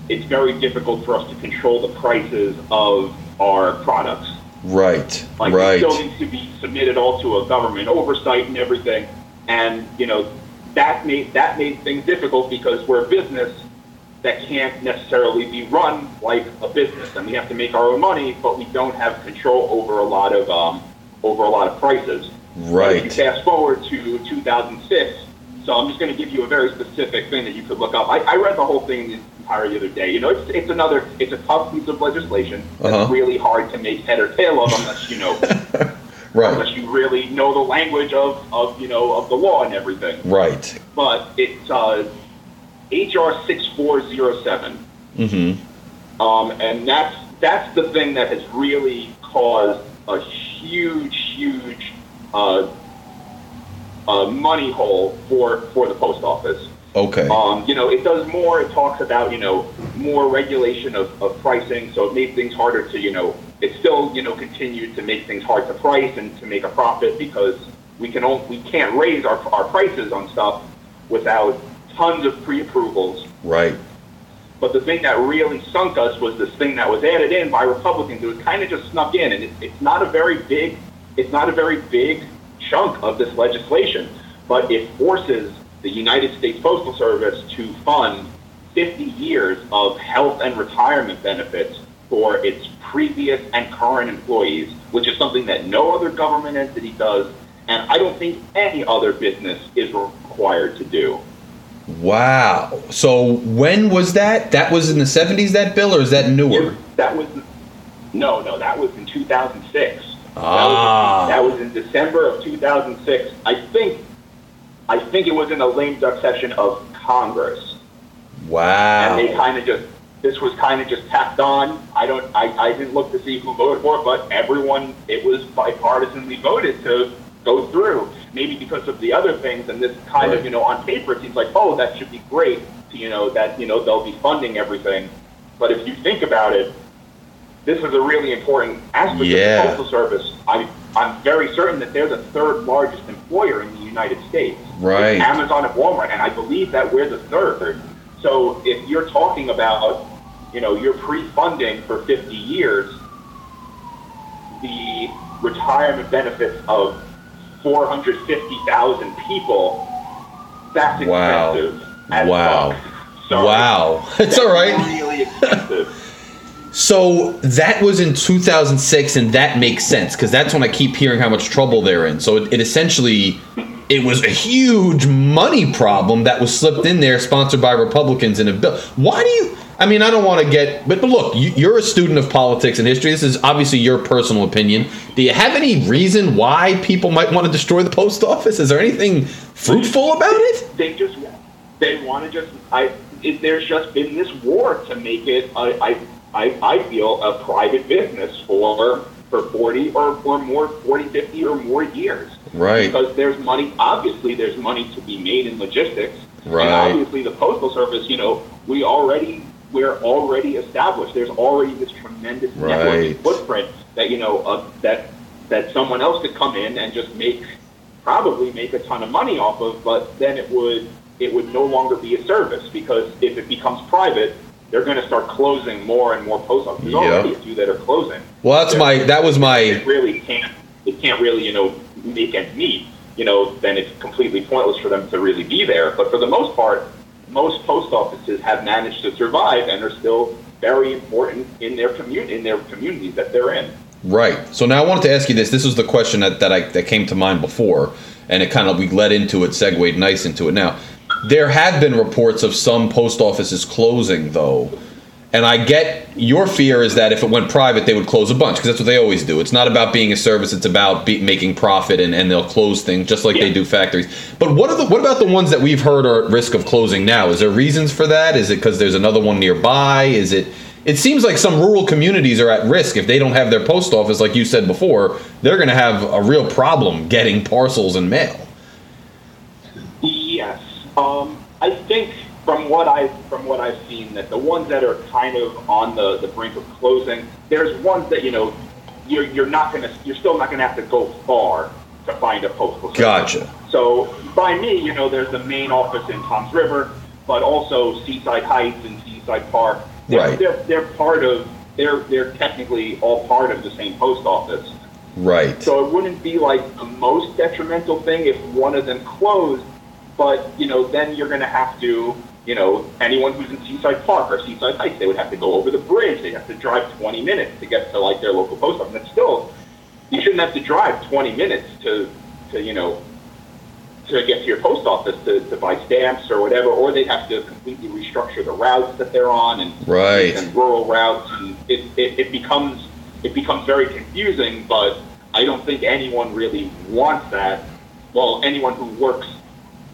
it's very difficult for us to control the prices of our products. Right, Like right, it still needs to be submitted all to a government oversight and everything. And you know that made that made things difficult because we're a business that can't necessarily be run like a business, and we have to make our own money, but we don't have control over a lot of um, over a lot of prices. Right. If you right. fast forward to 2006, so I'm just going to give you a very specific thing that you could look up. I, I read the whole thing the entire the other day. You know, it's, it's another, it's a tough piece of legislation that's Uh-huh. really hard to make head or tail of unless you know, (laughs) Right, unless you really know the language of, of you know of the law and everything. right. But it's uh, HR 6407. Mm-hmm. Um, and that's that's the thing that has really caused a huge, huge uh, uh, money hole for for the post office. Okay. Um, you know, it does more. It talks about you know more regulation of, of pricing, so it made things harder to you know. It still you know continued to make things hard to price and to make a profit because we can only, we can't raise our our prices on stuff without tons of pre-approvals Right. but the thing that really sunk us was this thing that was added in by Republicans. It was kind of just snuck in, and it, it's not a very big, it's not a very big chunk of this legislation, but it forces the United States Postal Service to fund 50 years of health and retirement benefits for its previous and current employees, which is something that no other government entity does, and I don't think any other business is required to do. Wow. So when was that? That was in the 70s, that bill, or is that newer? That was no, no. That was in 2006. Ah. That was, that was in December of 2006. I think, I think it was in a lame duck session of Congress, Wow. and they kind of just this was kind of just tacked on. I don't, I, I didn't look to see who voted for it, but everyone, it was bipartisanly voted to go through. Maybe because of the other things, and this kind Right. of, you know, on paper it seems like, oh, that should be great. You know, that you know they'll be funding everything. But if you think about it, this is a really important aspect Yeah. of the postal service. I, I'm very certain that they're the third largest employer in the United States. Right. Amazon and Walmart, and I believe that we're the third. So if you're talking about, you know, you're pre-funding for 50 years the retirement benefits of 450,000 people, that's Wow. expensive. Wow. fuck. Sorry. Wow. (laughs) It's all right. Really expensive. So that was in 2006, and that makes sense because that's when I keep hearing how much trouble they're in. So it, it essentially it was a huge money problem that was slipped in there, sponsored by Republicans in a bill. Why do you? I mean, I don't want to get, but, but look, you, you're a student of politics and history. This is obviously your personal opinion. Do you have any reason why people might want to destroy the post office? Is there anything fruitful about it? they just they want to just I it, there's just been this war to make it I, I I I feel a private business for for 40 or, or more 40 50 or more years Right. because there's money obviously there's money to be made in logistics Right. and obviously the postal service you know we already we're already established there's already this tremendous Right. network footprint that you know uh, that that someone else could come in and just make probably make a ton of money off of but then it would it would no longer be a service because if it becomes private they're going to start closing more and more post offices There's Yeah. already a few that are closing Well, that's my that was my it really can't it can't really you know make ends meet you know then it's completely pointless for them to really be there but for the most part most post offices have managed to survive and are still very important in their community in their communities that they're in Right. So now I wanted to ask you this. This was the question that, that I that came to mind before, and it kind of we led into it, segued nice into it. Now, there have been reports of some post offices closing, though, and I get your fear is that if it went private, they would close a bunch because that's what they always do. It's not about being a service; it's about be, making profit, and, and they'll close things just like they do factories. But what are the what about the ones that we've heard are at risk of closing now? Is there reasons for that? Is it because there's another one nearby? Is it it seems like some rural communities are at risk if they don't have their post office, like you said before. They're going to have a real problem getting parcels and mail. Um, I think from what I from what I've seen that the ones that are kind of on the, the brink of closing, there's ones that you know you're you're not gonna you're still not gonna have to go far to find a postal service. Gotcha. So by me, you know, there's the main office in Toms River, but also Seaside Heights and Seaside Park. They're, Right. They're they're part of they're they're technically all part of the same post office. Right. So it wouldn't be like the most detrimental thing if one of them closed, but you know, then you're going to have to, you know, anyone who's in Seaside Park or Seaside Heights, they would have to go over the bridge. They have to drive 20 minutes to get to like their local post office. And still, you shouldn't have to drive 20 minutes to, to you know, to get to your post office to, to buy stamps or whatever, or they'd have to completely restructure the routes that they're on and Right. and rural routes, and it, it, it becomes it becomes very confusing. But I don't think anyone really wants that. Well, anyone who works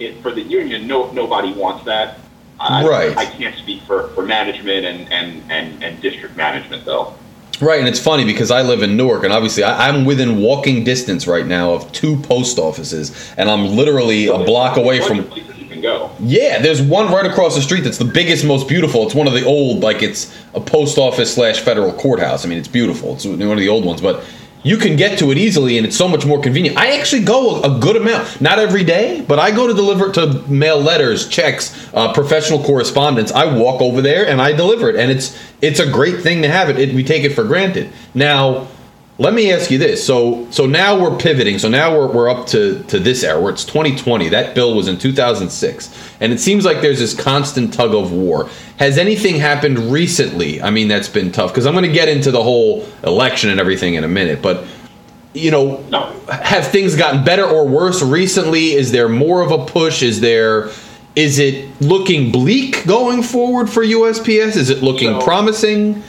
it for the union, no nobody wants that. I, Right. I can't speak for, for management and, and, and, and district management though. Right, and it's funny because I live in Newark, and obviously I, I'm within walking distance right now of two post offices, and I'm literally a block away from. places you can go. Yeah, there's one right across the street that's the biggest, most beautiful. It's one of the old, like it's a post office slash federal courthouse. I mean, it's beautiful. It's one of the old ones, but you can get to it easily, and it's so much more convenient. I actually go a, good amount, not every day, but I go to deliver to mail letters, checks, uh, professional correspondence. I walk over there and I deliver it, and it's it's a great thing to have it. it we take it for granted. Now, let me ask you this. So so now we're pivoting. So now we're, we're up to, to this era where it's 2020. That bill was in 2006. And it seems like there's this constant tug of war. Has anything happened recently? I mean, that's been tough because I'm going to get into the whole election and everything in a minute. But, you know, No. have things gotten better or worse recently? Is there more of a push? Is there. Is it looking bleak going forward for USPS? Is it looking So- promising?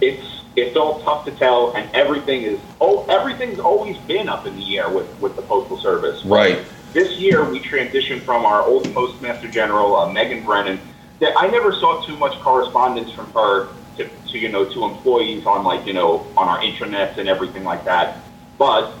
it's it's all tough to tell, and everything is oh everything's always been up in the air with with the postal service. Right. This year we transitioned from our old postmaster general uh, Megan Brennan. That I never saw too much correspondence from her to, to you know to employees on like you know on our intranets and everything like that. But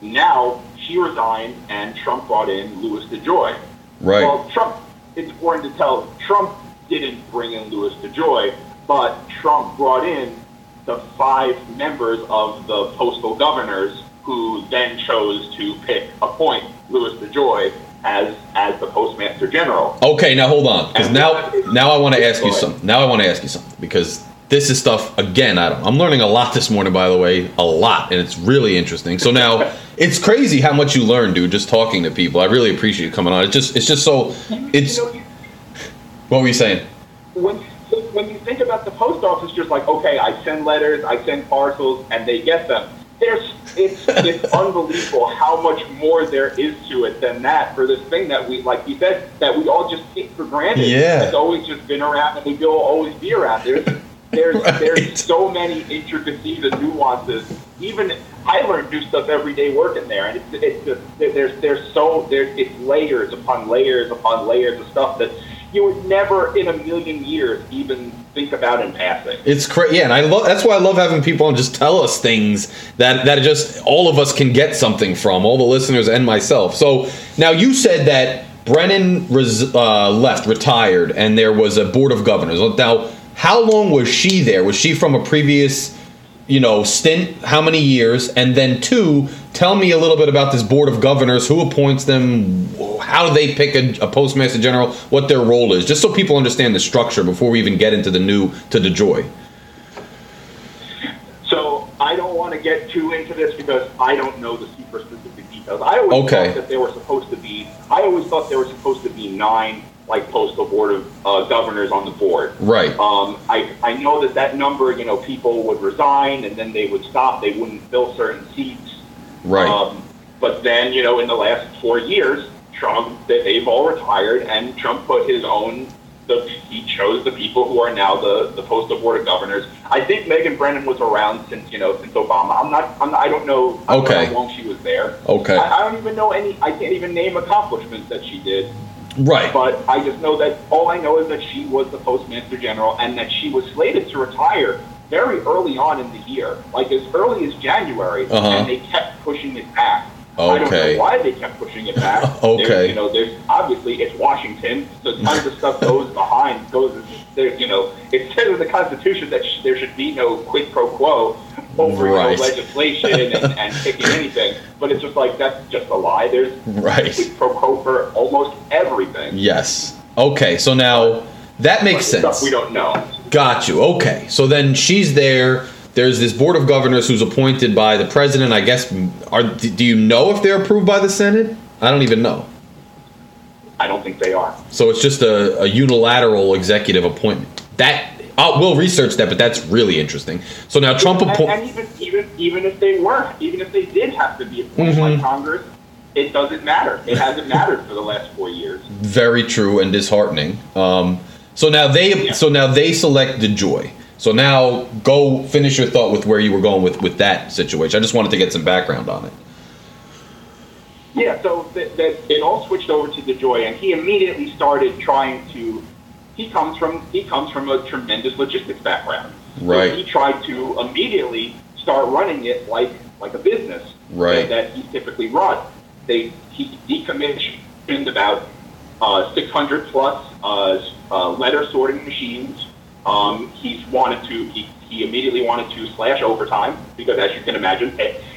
now she resigned, and Trump brought in Louis DeJoy. Right. Well, Trump, it's important to tell, Trump didn't bring in Louis DeJoy, but Trump brought in the five members of the postal governors who then chose to pick, appoint Louis DeJoy as, as the postmaster general. Okay, now hold on, because now now I want to ask you something. Now I want to ask you something because this is stuff again. I don't. I'm learning a lot this morning, by the way, a lot, and it's really interesting. So now (laughs) it's crazy how much you learn, dude, just talking to people. I really appreciate you coming on. It's just it's just so. It's You know, you- what were you saying? when when you think about the post office, just like okay, I send letters, I send parcels, and they get them. There's it's it's (laughs) unbelievable how much more there is to it than that for this thing that we like you said that we all just take for granted. Yeah. it's always just been around and we will always be around. There's there's (laughs) Right. there's so many intricacies and nuances. Even I learn new stuff every day working there, and it's, it's just there's there's so there's it's layers upon layers upon layers of stuff that you would never in a million years even think about in passing. It's crazy, yeah, and I love. That's why I love having people on just tell us things that that just all of us can get something from, all the listeners and myself. So now you said that Brennan res, uh, left, retired, and there was a board of governors. Now, how long was she there? Was she from a previous, you know, stint? How many years? And then two, tell me a little bit about this board of governors. Who appoints them? How do they pick a, a postmaster general? What their role is? Just so people understand the structure before we even get into the new to DeJoy. So I don't want to get too into this because I don't know the super specific details. I always Okay. thought that there were supposed to be. I always thought there were supposed to be nine like postal board of uh, governors on the board. Right. Um, I I know that that number, you know, people would resign and then they would stop. They wouldn't fill certain seats. Right. Um, but then, you know, in the last four years, Trump, they- they've all retired, and Trump put his own. The, he chose the people who are now the, the postal board of governors. I think Megan Brennan was around since you know since Obama. I'm not. I'm I don't know I don't know Okay. how long she was there. Okay. I, I don't even know any. I can't even name accomplishments that she did. Right. But I just know that all I know is that she was the postmaster general and that she was slated to retire very early on in the year, like as early as January, Uh-huh. and they kept pushing it back. I don't know why they kept pushing it back. (laughs) Okay. There's, you know, there's obviously it's Washington, so tons of stuff (laughs) goes behind. Goes there, you know, it says in the Constitution that sh- there should be no quid pro quo over Right. legislation and, (laughs) and picking anything. But it's just like that's just a lie. There's Right. quid pro quo for almost everything. Yes. Okay. So now that makes sense. Stuff we don't know. Got you. Okay. So then she's there. There's this board of governors who's appointed by the president. I guess. Are do you know if they're approved by the Senate? I don't even know. I don't think they are. So it's just a, a unilateral executive appointment. That oh, we'll research that, but that's really interesting. So now Trump And, appoint. and even even even if they were, even if they did have to be appointed Mhm. by Congress, it doesn't matter. It hasn't mattered for the last four years. very true and disheartening. Um, so now they Yeah. so now they select DeJoy. So now go finish your thought with where you were going with with that situation. I just wanted to get some background on it. Yeah, so that, that it all switched over to DeJoy, and he immediately started trying to. He comes from he comes from a tremendous logistics background. So Right. he tried to immediately start running it like like a business Right. that, that he typically run. They he decommissioned about uh, 600 plus uh, uh, letter sorting machines. Um, he's wanted to he, he immediately wanted to slash overtime because as you can imagine. eh, (laughs)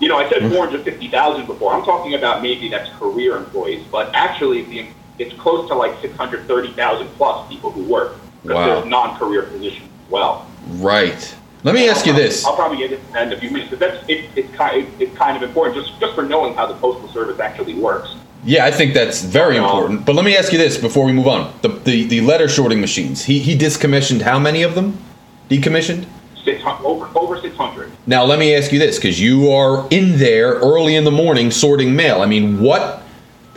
you know, I said 450,000 before. I'm talking about maybe that's career employees, but actually it's close to like 630,000 plus people who work. Because Wow. there's non-career positions as well. Right. Let me ask you this. I'll probably get that in a few minutes, but that's it, it's kind it's kind of important just just for knowing how the postal service actually works. Yeah, I think that's very Um, important. But let me ask you this before we move on. The the, the letter sorting machines. He he discommissioned how many of them? Decommissioned? Six over over 600. Now let me ask you this, because you are in there early in the morning sorting mail. I mean, what?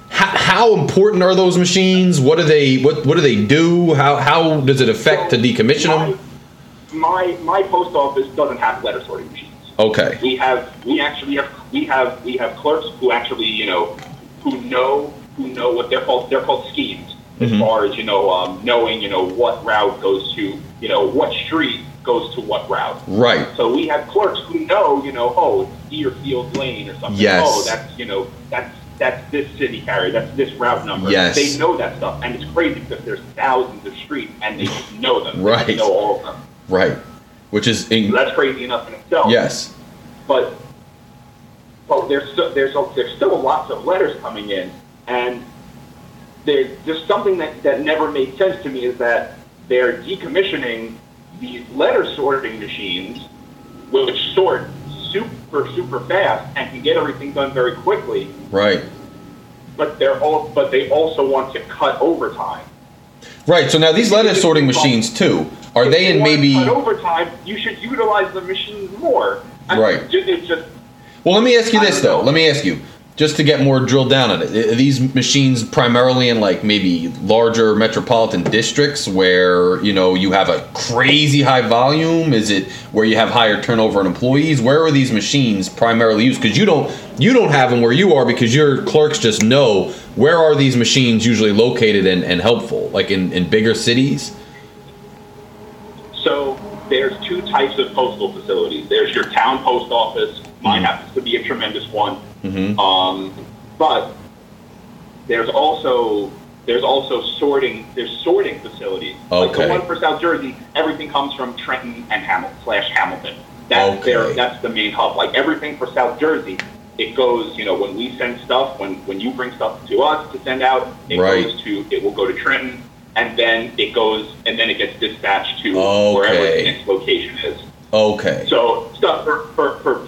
How, how important are those machines? What do they? What What do they do? How How does it affect to So, decommission them? My, my my post office doesn't have letter sorting machines. Okay. we have we actually have we have we have clerks who actually you know who know who know what they're called they're called schemes as Mhm. far as you know um, knowing you know what route goes to you know what street goes to what route Right. so we have clerks who know you know oh it's Deerfield Lane or something Yes. oh that's you know that's that's this city carrier that's this route number Yes. they know that stuff and it's crazy because there's thousands of streets and they know them They Right. know all of them Right. Which is so in, that's crazy enough in itself yes. but but there's there's there's still lots of letters coming in, and there's just something that, that never made sense to me is that they're decommissioning these letter sorting machines, which sort super super fast and can get everything done very quickly. Right. But they're all but they also want to cut overtime. Right. So now these letter sorting machines too. Are If they in maybe? cut overtime? You should utilize the machines more. I- Right. ju- It's just Well, let me ask you I this though. know. Let me ask you. Just to get more drilled down on it. Are these machines primarily in like maybe larger metropolitan districts where you know you have a crazy high volume? Is it where you have higher turnover in employees? Where are these machines primarily used? Because you don't you don't have them where you are because your clerks just know where are these machines usually located and, and helpful, like in, in bigger cities. So there's two types of postal facilities. There's your town post office. Mine Mhm. happens to be a tremendous one. Mm-hmm. Um, but there's also there's also sorting there's sorting facilities. Okay. Like the one for South Jersey, everything comes from Trenton and Hamilton slash Hamilton. That's their Okay. that's the main hub. Like everything for South Jersey, it goes, you know, when we send stuff, when when you bring stuff to us to send out, it Right. goes to it will go to Trenton and then it goes and then it gets dispatched to Okay. wherever its location is. Okay. So stuff for, for, for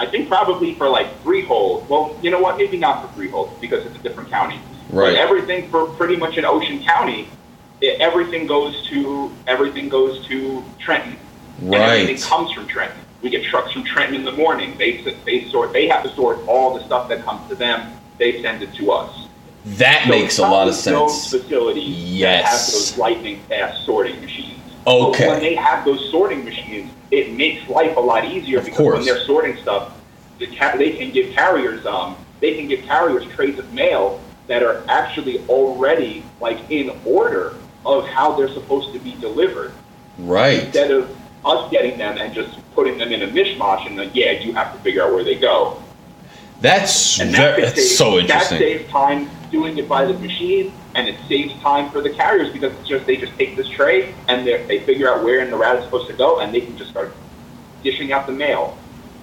I think for, I think probably for like three freehold. Well, you know what? Maybe not for three freehold because it's a different county. Right. But everything for pretty much in Ocean County, it, everything goes to everything goes to Trenton. And everything comes from Trenton. We get trucks from Trenton in the morning. They they sort they have to sort all the stuff that comes to them. They send it to us. That So makes a lot of sense. Those facilities that Yes. have those lightning fast sorting machines. Okay. But when they have those sorting machines, it makes life a lot easier Of because course. when they're sorting stuff, the ca- they can give carriers um they can give carriers trays of mail that are actually already like in order of how they're supposed to be delivered Right. instead of us getting them and just putting them in a mishmash and then yeah you have to figure out where they go. That's very, that's save- so interesting. That saves time doing it by the machine, and it saves time for the carriers because it's just they just take this tray and they they figure out where in the route it's supposed to go, and they can just start dishing out the mail.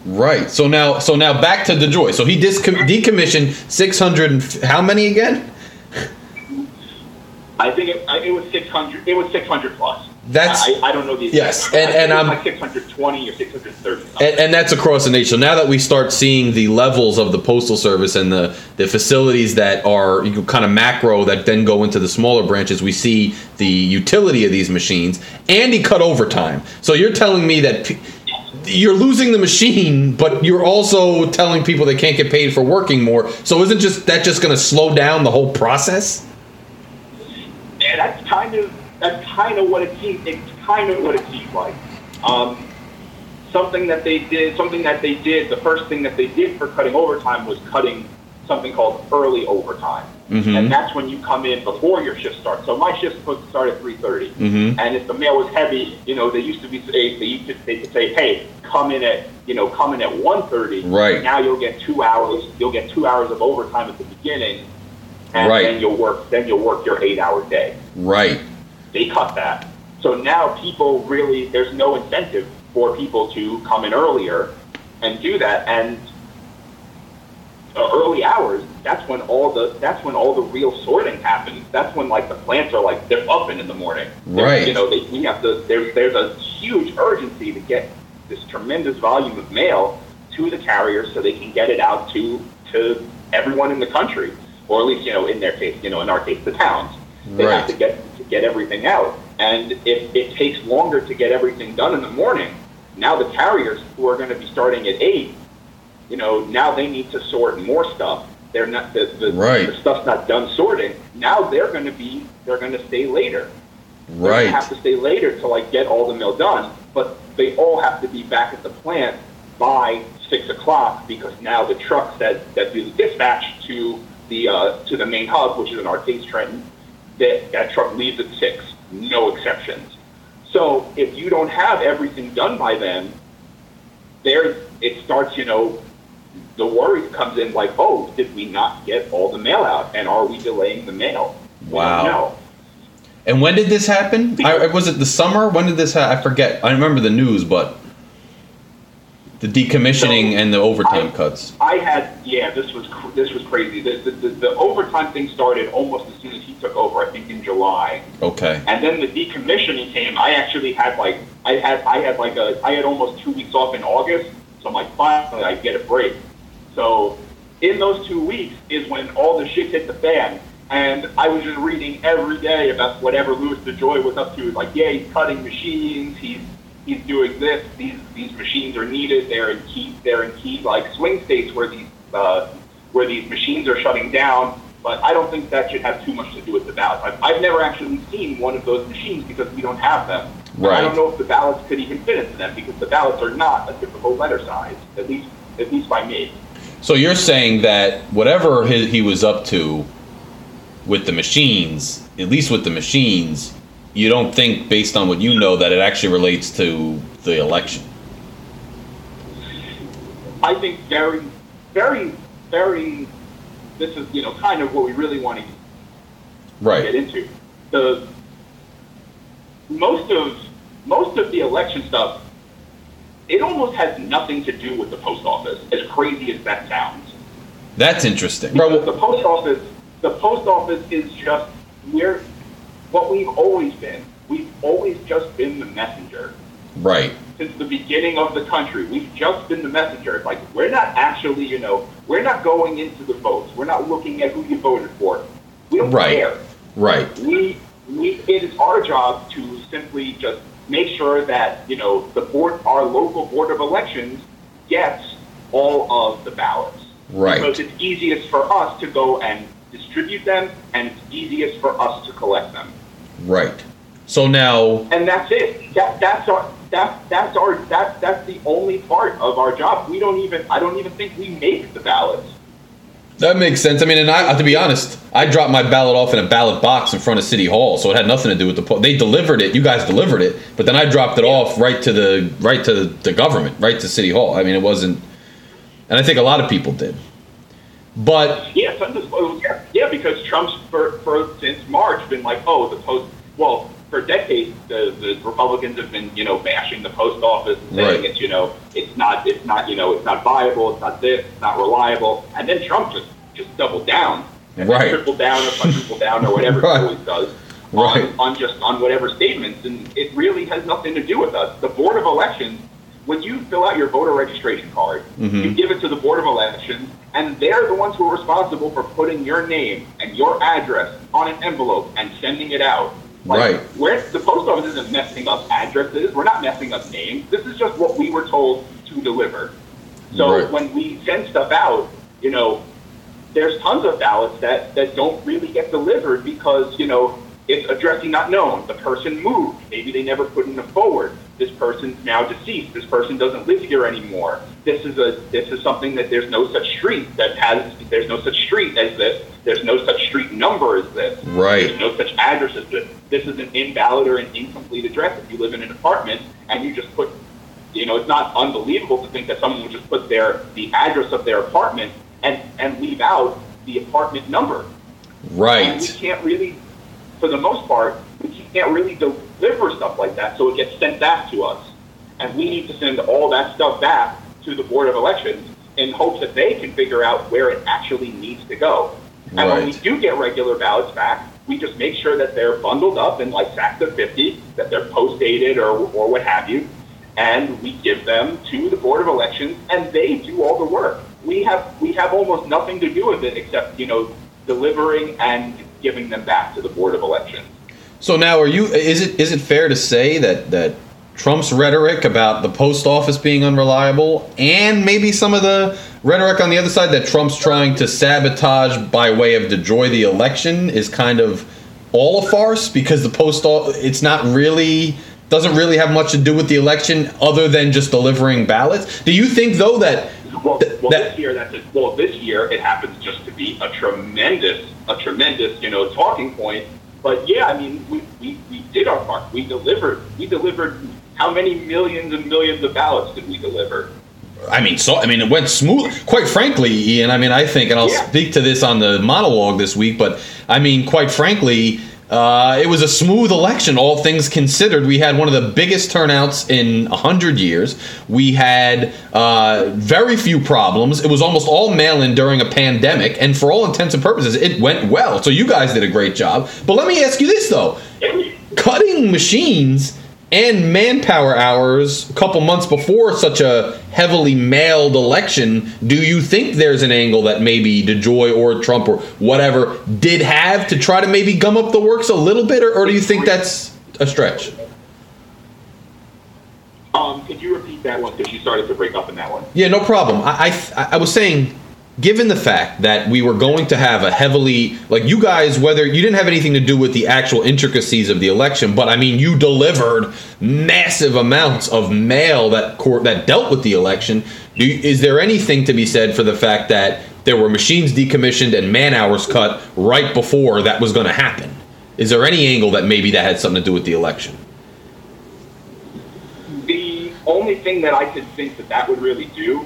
Right. So now, so now back to DeJoy. So he discom- decommissioned 600. How many again? I think it, it was six hundred. It was six hundred plus. That's- I, I don't know the Yes, exact and- and I'm like six hundred twenty or six hundred thirty. And, and that's across the nation. So now that we start seeing the levels of the postal service and the, the facilities that are you know, kind of macro that then go into the smaller branches, we see the utility of these machines. And he cut overtime. So you're telling me that p- you're losing the machine, but you're also telling people they can't get paid for working more. So isn't just that just going to slow down the whole process? Yeah, that's kind of that's kind of what it seems. It's kind of what it seems like. Um, something that they did, something that they did. The first thing that they did for cutting overtime was cutting something called early overtime, Mhm. and that's when you come in before your shift starts. So my supposed to start at three Mhm. and if the mail was heavy, you know, they used to be they, they used to they could say, hey, come in at you know come in at 1.30. Right. Now you'll get two hours. You'll get two hours of overtime at the beginning, and Right. then you'll work then you'll work your eight hour day Right. They cut that. So now people really, there's no incentive for people to come in earlier and do that. And uh, early hours, that's when all the that's when all the real sorting happens. That's when like the plants are like they're open in the morning. They're- Right. You know, they, we have to. There's there's a huge urgency to get this tremendous volume of mail to the carriers so they can get it out to to everyone in the country, or at least you know in their case, you know in our case, the towns. They have to get to get everything out, and if it takes longer to get everything done in the morning, now the carriers who are going to be starting at eight, you know, now they need to sort more stuff. They're not the the, Right. the stuff's not done sorting. Now they're going to be they're going to stay later. Right. gonna have to stay later to like get all the mail done, but they all have to be back at the plant by six o'clock because now the trucks that, that do the dispatch to the uh, to the main hub, which is in our case Trenton, that that truck leaves at six, no exceptions. So if you don't have everything done by then, there it starts. You know, the worry comes in like, oh, did we not get all the mail out, and are we delaying the mail? Wow. know. And when did this happen? I, was it the summer? When did this happen? I forget. I remember the news, but the decommissioning So, and the overtime I- cuts. I had, yeah, this was cr- this was crazy. The, the, the, the overtime thing started almost as soon as he took over. I think in July, Okay. and then the decommissioning came. I actually had like I had I had like a I had almost two weeks off in August, so I'm like finally I get a break. So in those two weeks is when all the shit hit the fan, and I was just reading every day about whatever Louis DeJoy was up to. Like, yeah, he's cutting machines. He's he's doing this. These these machines are needed. They're in key they're in key like swing states where these uh, where these machines are shutting down. But I don't think that should have too much to do with the ballots. I've, I've never actually seen one of those machines because we don't have them. Right. I don't know if the ballots could even fit into them because the ballots are not a typical letter size, at least at least by me. So you're saying that whatever he, he was up to with the machines, at least with the machines, you don't think, based on what you know, that it actually relates to the election. I think very, very, very. This is you know kind of what we really want to get Right. into. The most of most of the election stuff, it almost has nothing to do with the post office. As crazy as that sounds, That's interesting. because the post office, the post office is just we're what we've always been. We've always just been the messenger Right. since the beginning of the country. We've just been the messenger. Like we're not actually, you know, we're not going into the votes. We're not looking at who you voted for. We don't Right. care. Right. We we it is our job to simply just make sure that you know the board, our local board of elections, gets all of the ballots. Right. Because it's easiest for us to go and distribute them, and it's easiest for us to collect them Right. So now, and that's it. That that's our that that's our that that's the only part of our job. We don't even I don't even think we make the ballots. that makes sense. I mean, and I, to be honest, I dropped my ballot off in a ballot box in front of City Hall, so it had nothing to do with the poll. They delivered it. You guys delivered it, but then I dropped it off right to the right to the government, right to City Hall. I mean, it wasn't, and I think a lot of people did. But Yeah, yeah, yeah, because Trump's for, for since March been like, oh, the post. Well, for decades, the, the Republicans have been you know bashing the post office, and saying Right. it's you know it's not it's not you know it's not viable, it's not this, it's not reliable, and then Trump just just doubled down, and Right. tripled down or quadrupled down or whatever (laughs) Right. he always does. Right. On, on just on whatever statements, and it really has nothing to do with us. The Board of Elections, when you fill out your voter registration card, Mm-hmm. you give it to the Board of Elections, and they're the ones who are responsible for putting your name and your address on an envelope and sending it out. Right. Where the post office isn't messing up addresses, we're not messing up names. This is just what we were told to deliver. So Right. when we send stuff out, you know, there's tons of ballots that, that don't really get delivered because, you know, it's addressing not known. The person moved. Maybe they never put in a forward. This person's now deceased. This person doesn't live here anymore. This is a this is something that there's no such street that has there's no such street as this. There's no such street number as this. Right. There's no such address as this. This is an invalid or an incomplete address. If you live in an apartment and you just put you know, it's not unbelievable to think that someone would just put their the address of their apartment and and leave out the apartment number. And we can't really, for the most part, we can't really deliver stuff like that, so it gets sent back to us. And we need to send all that stuff back to the Board of Elections in hopes that they can figure out where it actually needs to go. And when we do get regular ballots back, we just make sure that they're bundled up in like sacks of 50, that they're post-dated or, or what have you, and we give them to the Board of Elections, and they do all the work. We have we have almost nothing to do with it except you know delivering and giving them back to the Board of Elections. So now, are you? Is it is it fair to say that that Trump's rhetoric about the post office being unreliable, and maybe some of the rhetoric on the other side that Trump's trying to sabotage by way of destroy the election, is kind of all a farce because the post o- it's not really doesn't really have much to do with the election other than just delivering ballots. Do you think though that Well, th- well that this year that's a, well this year it happens just to be a tremendous a tremendous you know talking point. But yeah, I mean we, we, we did our part. We delivered. We delivered. How many millions and millions of ballots did we deliver? I mean, so I mean, it went smooth. Quite frankly, Ian. I mean, I think, and I'll Yeah. speak to this on the monologue this week. But I mean, quite frankly, uh, it was a smooth election, all things considered. We had one of the biggest turnouts in hundred years. We had uh, very few problems. It was almost all mail-in during a pandemic, and for all intents and purposes, it went well. So you guys did a great job. But let me ask you this though: cutting machines and manpower hours a couple months before such a heavily mailed election, do you think there's an angle that maybe DeJoy or Trump or whatever did have to try to maybe gum up the works a little bit, or, or do you think that's a stretch? Um, could you repeat that one because you started to break up in that one? Yeah, no problem. I, I, I was saying given the fact that we were going to have a heavily like you guys whether you didn't have anything to do with the actual intricacies of the election but i mean you delivered massive amounts of mail that court that dealt with the election. Do is there anything to be said for the fact that there were machines decommissioned and man hours cut right before that was going to happen? Is there any angle that maybe that had something to do with the election? The only thing that I could think that that would really do,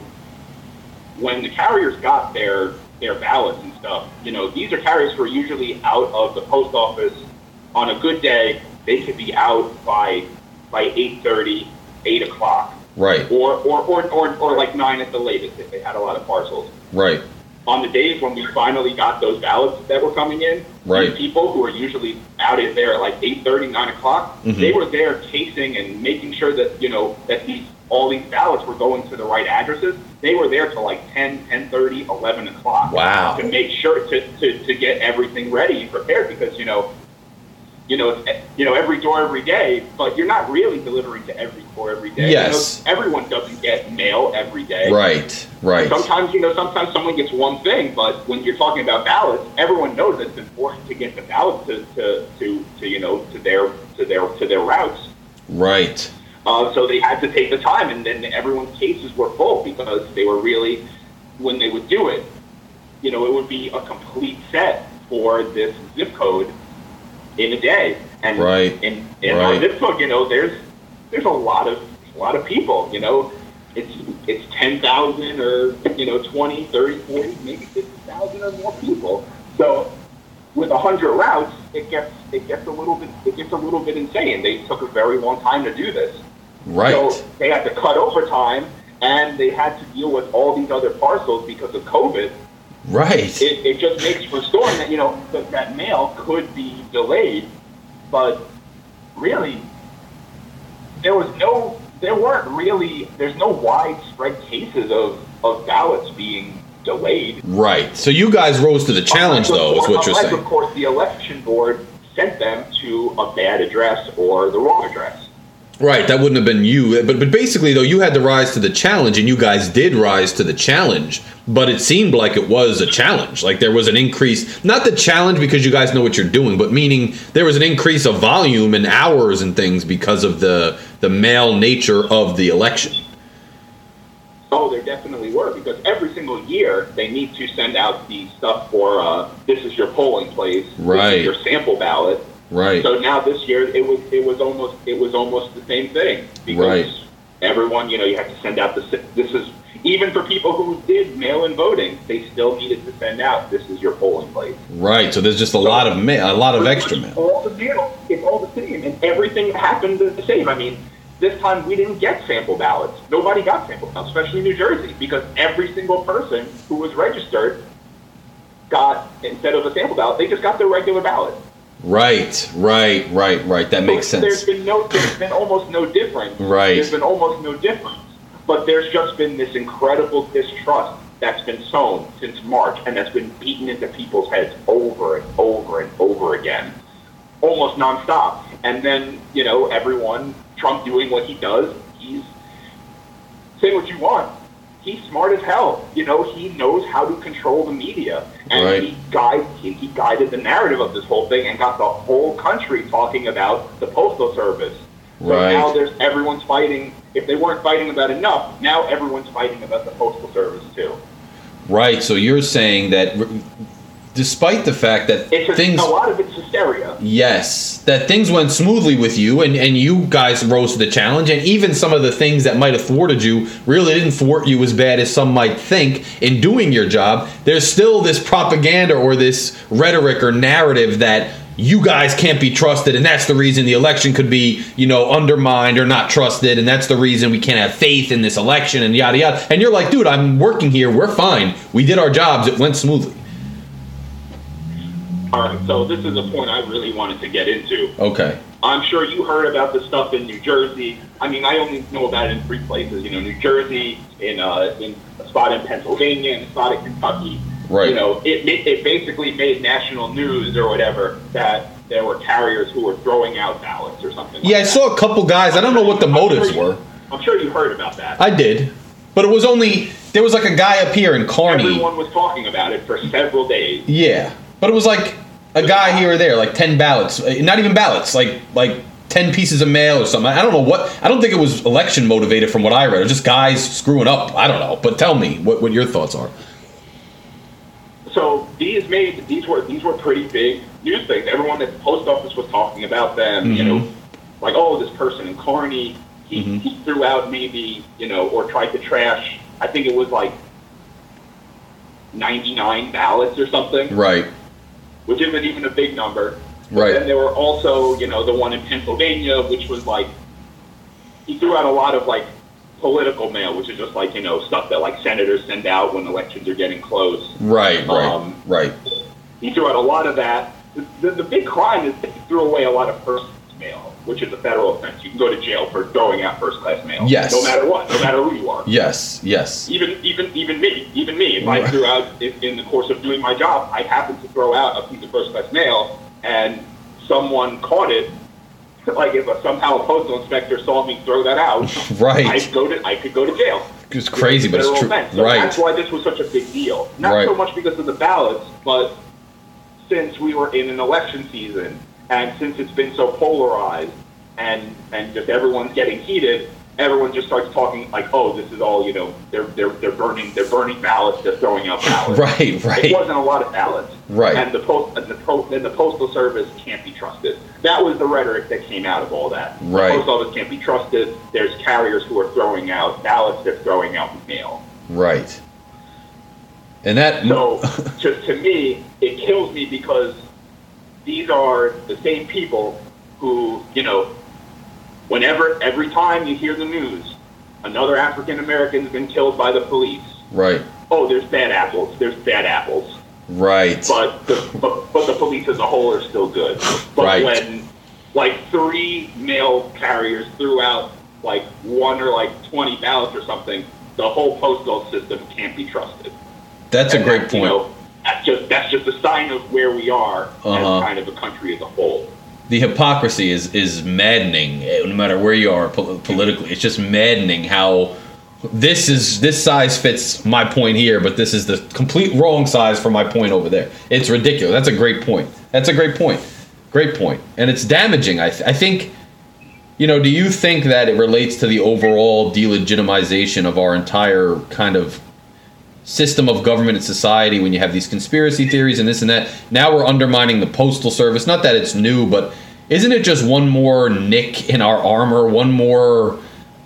when the carriers got their their ballots and stuff, you know, these are carriers who are usually out of the post office on a good day. They could be out by by 8:30, 8 o'clock, right or or, or or or like nine at the latest if they had a lot of parcels. right on the days when we finally got those ballots that were coming in, Right. people who are usually out in there at like 8.30, 9 o'clock, Mhm. they were there casing and making sure that, you know, that these all these ballots were going to the right addresses. They were there till like 10, 10.30, 11 o'clock Wow. to make sure to, to, to get everything ready and prepared because, you know, you know, you know, every door every day, but you're not really delivering to every door every day. You know, Yes. everyone doesn't get mail every day. right right Sometimes, you know, sometimes someone gets one thing, but when you're talking about ballots, everyone knows that it's important to get the ballots to, to, to, to you know, to their, to their, to their routes. right Uh, so they had to take the time, and then everyone's cases were full because they were really, when they would do it, you know, it would be a complete set for this zip code in a day. And Right. in, in our Right. zip code, you know, there's there's a lot of a lot of people. You know, it's it's ten thousand or you know 20, 30, 40, maybe fifty thousand or more people. So with a hundred routes, it gets it gets a little bit it gets a little bit insane. They took a very long time to do this. Right So they had to cut overtime and they had to deal with all these other parcels because of COVID. right It, it just makes for storm that, you know, that, that mail could be delayed, but really, there was no, there weren't really, there's no widespread cases of, of ballots being delayed. Right. So you guys rose to the challenge, Unless, though, is what you're unless, saying. Of course, the election board sent them to a bad address or the wrong address. Right. That wouldn't have been you. But but basically, though, you had to rise to the challenge, and you guys did rise to the challenge. But it seemed like it was a challenge. Like there was an increase, not the challenge because you guys know what you're doing, but meaning there was an increase of volume and hours and things because of the the mail nature of the election. Oh, there definitely were because every single year they need to send out the stuff for uh, this is your polling place, this Right. is your sample ballot. Right. So now this year it was it was almost it was almost the same thing because Right. everyone you know you had to send out the this is even for people who did mail-in voting they still needed to send out this is your polling place. Right. So there's just a lot of mail, a lot of extra mail. All the mail, it's all the same, and everything happened the same. I mean, this time we didn't get sample ballots. Nobody got sample ballots, especially New Jersey, because every single person who was registered got instead of a sample ballot, they just got their regular ballot. Right. Right. Right. Right. That makes So There's sense. been no, there's been almost no difference. Right. There's been almost no difference, but there's just been this incredible distrust that's been sown since March, and that's been beaten into people's heads over and over and over again, almost nonstop. And then you know everyone, Trump doing what he does, he's say what you want. He's smart as hell. You know, he knows how to control the media, and Right. he guide he, he guided the narrative of this whole thing and got the whole country talking about the postal service. So Right. now there's everyone's fighting. If they weren't fighting about enough, now everyone's fighting about the postal service too. Right. So you're saying that, despite the fact that It's a, things a lot of it's hysteria. Yes, that things went smoothly with you, and, and you guys rose to the challenge, and even some of the things that might have thwarted you really didn't thwart you as bad as some might think in doing your job. There's still this propaganda or this rhetoric or narrative that you guys can't be trusted, and that's the reason the election could be, you know, undermined or not trusted, and that's the reason we can't have faith in this election, and yada yada. And you're like, dude, I'm working here, we're fine, we did our jobs, it went smoothly. All right, so this is a point I really wanted to get into. Okay. I'm sure you heard about the stuff in New Jersey. I mean, I only know about it in three places. You know, New Jersey, in uh, in a spot in Pennsylvania, and a spot in Kentucky. Right. You know, it it basically made national news or whatever that there were carriers who were throwing out ballots or something. Yeah, I that. saw a couple guys. I don't know what the I'm sure motives you- were. I'm sure you heard about that. I did, but it was only there was like a guy up here in Kearny. Everyone was talking about it for several days. Yeah, but it was like a guy here or there, like ten ballots, uh, not even ballots, like like ten pieces of mail or something. I don't know what. I don't think it was election motivated from what I read. It was just guys screwing up. I don't know. But tell me what, what your thoughts are. So these made these were these were pretty big news things. Everyone at the post office was talking about them. You know, like oh, this person in Kearny—he—he threw out maybe you know or tried to trash. I think it was like ninety nine ballots or something. Right. Which isn't even a big number. Right. And there were also, you know, the one in Pennsylvania, which was like, he threw out a lot of like political mail, which is just like, you know, stuff that like senators send out when elections are getting close. Right. Right. Um, right. He threw out a lot of that. The, the, the big crime is that he threw away a lot of mail, which is a federal offense. You can go to jail for throwing out first class mail. Yes. No matter what, no matter who you are. Yes. Yes. Even even even me, even me, if Right. I threw out in, in the course of doing my job, I happened to throw out a piece of first class mail, and someone caught it. (laughs) Like if a, somehow a postal inspector saw me throw that out, (laughs) Right. I'd go to I could go to jail. It's crazy, but it's true. So Right. That's why this was such a big deal. Not Right. so much because of the ballots, but since we were in an election season, and since it's been so polarized, and and just everyone's getting heated, everyone just starts talking like, oh, this is all you know. They're they're they're burning they're burning ballots. They're throwing out (laughs) ballots. Right. Right. It wasn't a lot of ballots. Right. And the post and the, po- and the postal service can't be trusted. That was the rhetoric that came out of all that. Right. The post office can't be trusted. There's carriers who are throwing out ballots. They're throwing out mail. Right. And that. So (laughs) to, to me, it kills me because these are the same people who, you know, whenever, every time you hear the news, another African American's been killed by the police. right. Oh, there's bad apples. There's bad apples. Right. But the, but, but the police as a whole are still good. But Right. when like three mail carriers threw out like one or like 20 ballots or something, the whole postal system can't be trusted. That's a great that, you point. know, that's just that's just a sign of where we are Uh-huh. as kind of a country as a whole. the hypocrisy is is maddening eh, no matter where you are pol- politically it's just maddening how this is this size fits my point here but this is the complete wrong size for my point over there it's ridiculous that's a great point that's a great point great point. point and it's damaging i, th- I think you know do you think that it relates to the overall delegitimization of our entire kind of system of government and society when you have these conspiracy theories and this and that. Now we're undermining the postal service. Not that it's new, but isn't it just one more nick in our armor, one more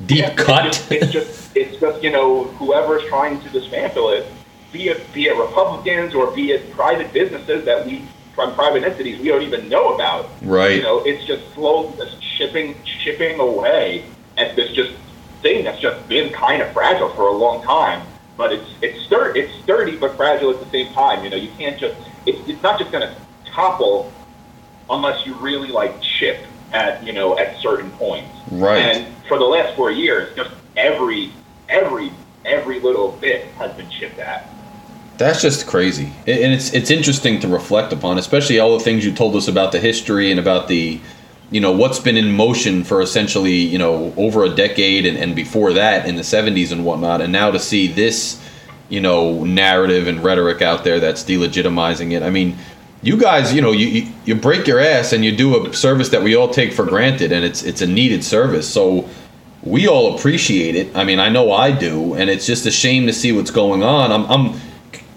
deep Yeah, cut? It's just, it's just it's just you know whoever's trying to dismantle it, be it be it Republicans or be it private businesses that we from private entities we don't even know about. Right. You know, it's just slowly just shipping chipping away at this just thing that's just been kind of fragile for a long time. But it's it's sturdy, it's sturdy but fragile at the same time. You know, you can't just it's it's not just going to topple unless you really like chip at you know at certain points. Right. And for the last four years, just every every every little bit has been chipped at. That's just crazy, and and it's it's interesting to reflect upon, especially all the things you told us about the history and about the, you know, what's been in motion for essentially you know over a decade and, and before that in the '70s and whatnot, and now to see this, you know, narrative and rhetoric out there that's delegitimizing it. I mean, you guys, you know, you you- break your ass and you do a service that we all take for granted, and it's it's a needed service, so. We all appreciate it. I mean, I know I do, and it's just a shame to see what's going on. I'm, I'm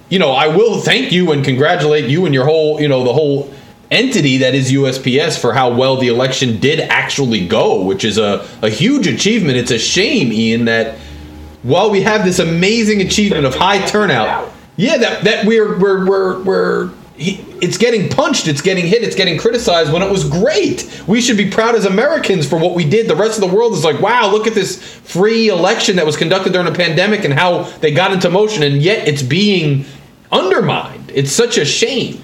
you know, I will thank you and congratulate you and your whole, you know, the whole entity that is USPS for how well the election did actually go, which is a, a huge achievement. It's a shame, Ian, that while we have this amazing achievement of high turnout, yeah, that that we're we're we're we're he, it's getting punched, it's getting hit, it's getting criticized when it was great. We should be proud as Americans for what we did. The rest of the world is like, wow, look at this free election that was conducted during a pandemic and how they got into motion, and yet it's being undermined. It's such a shame.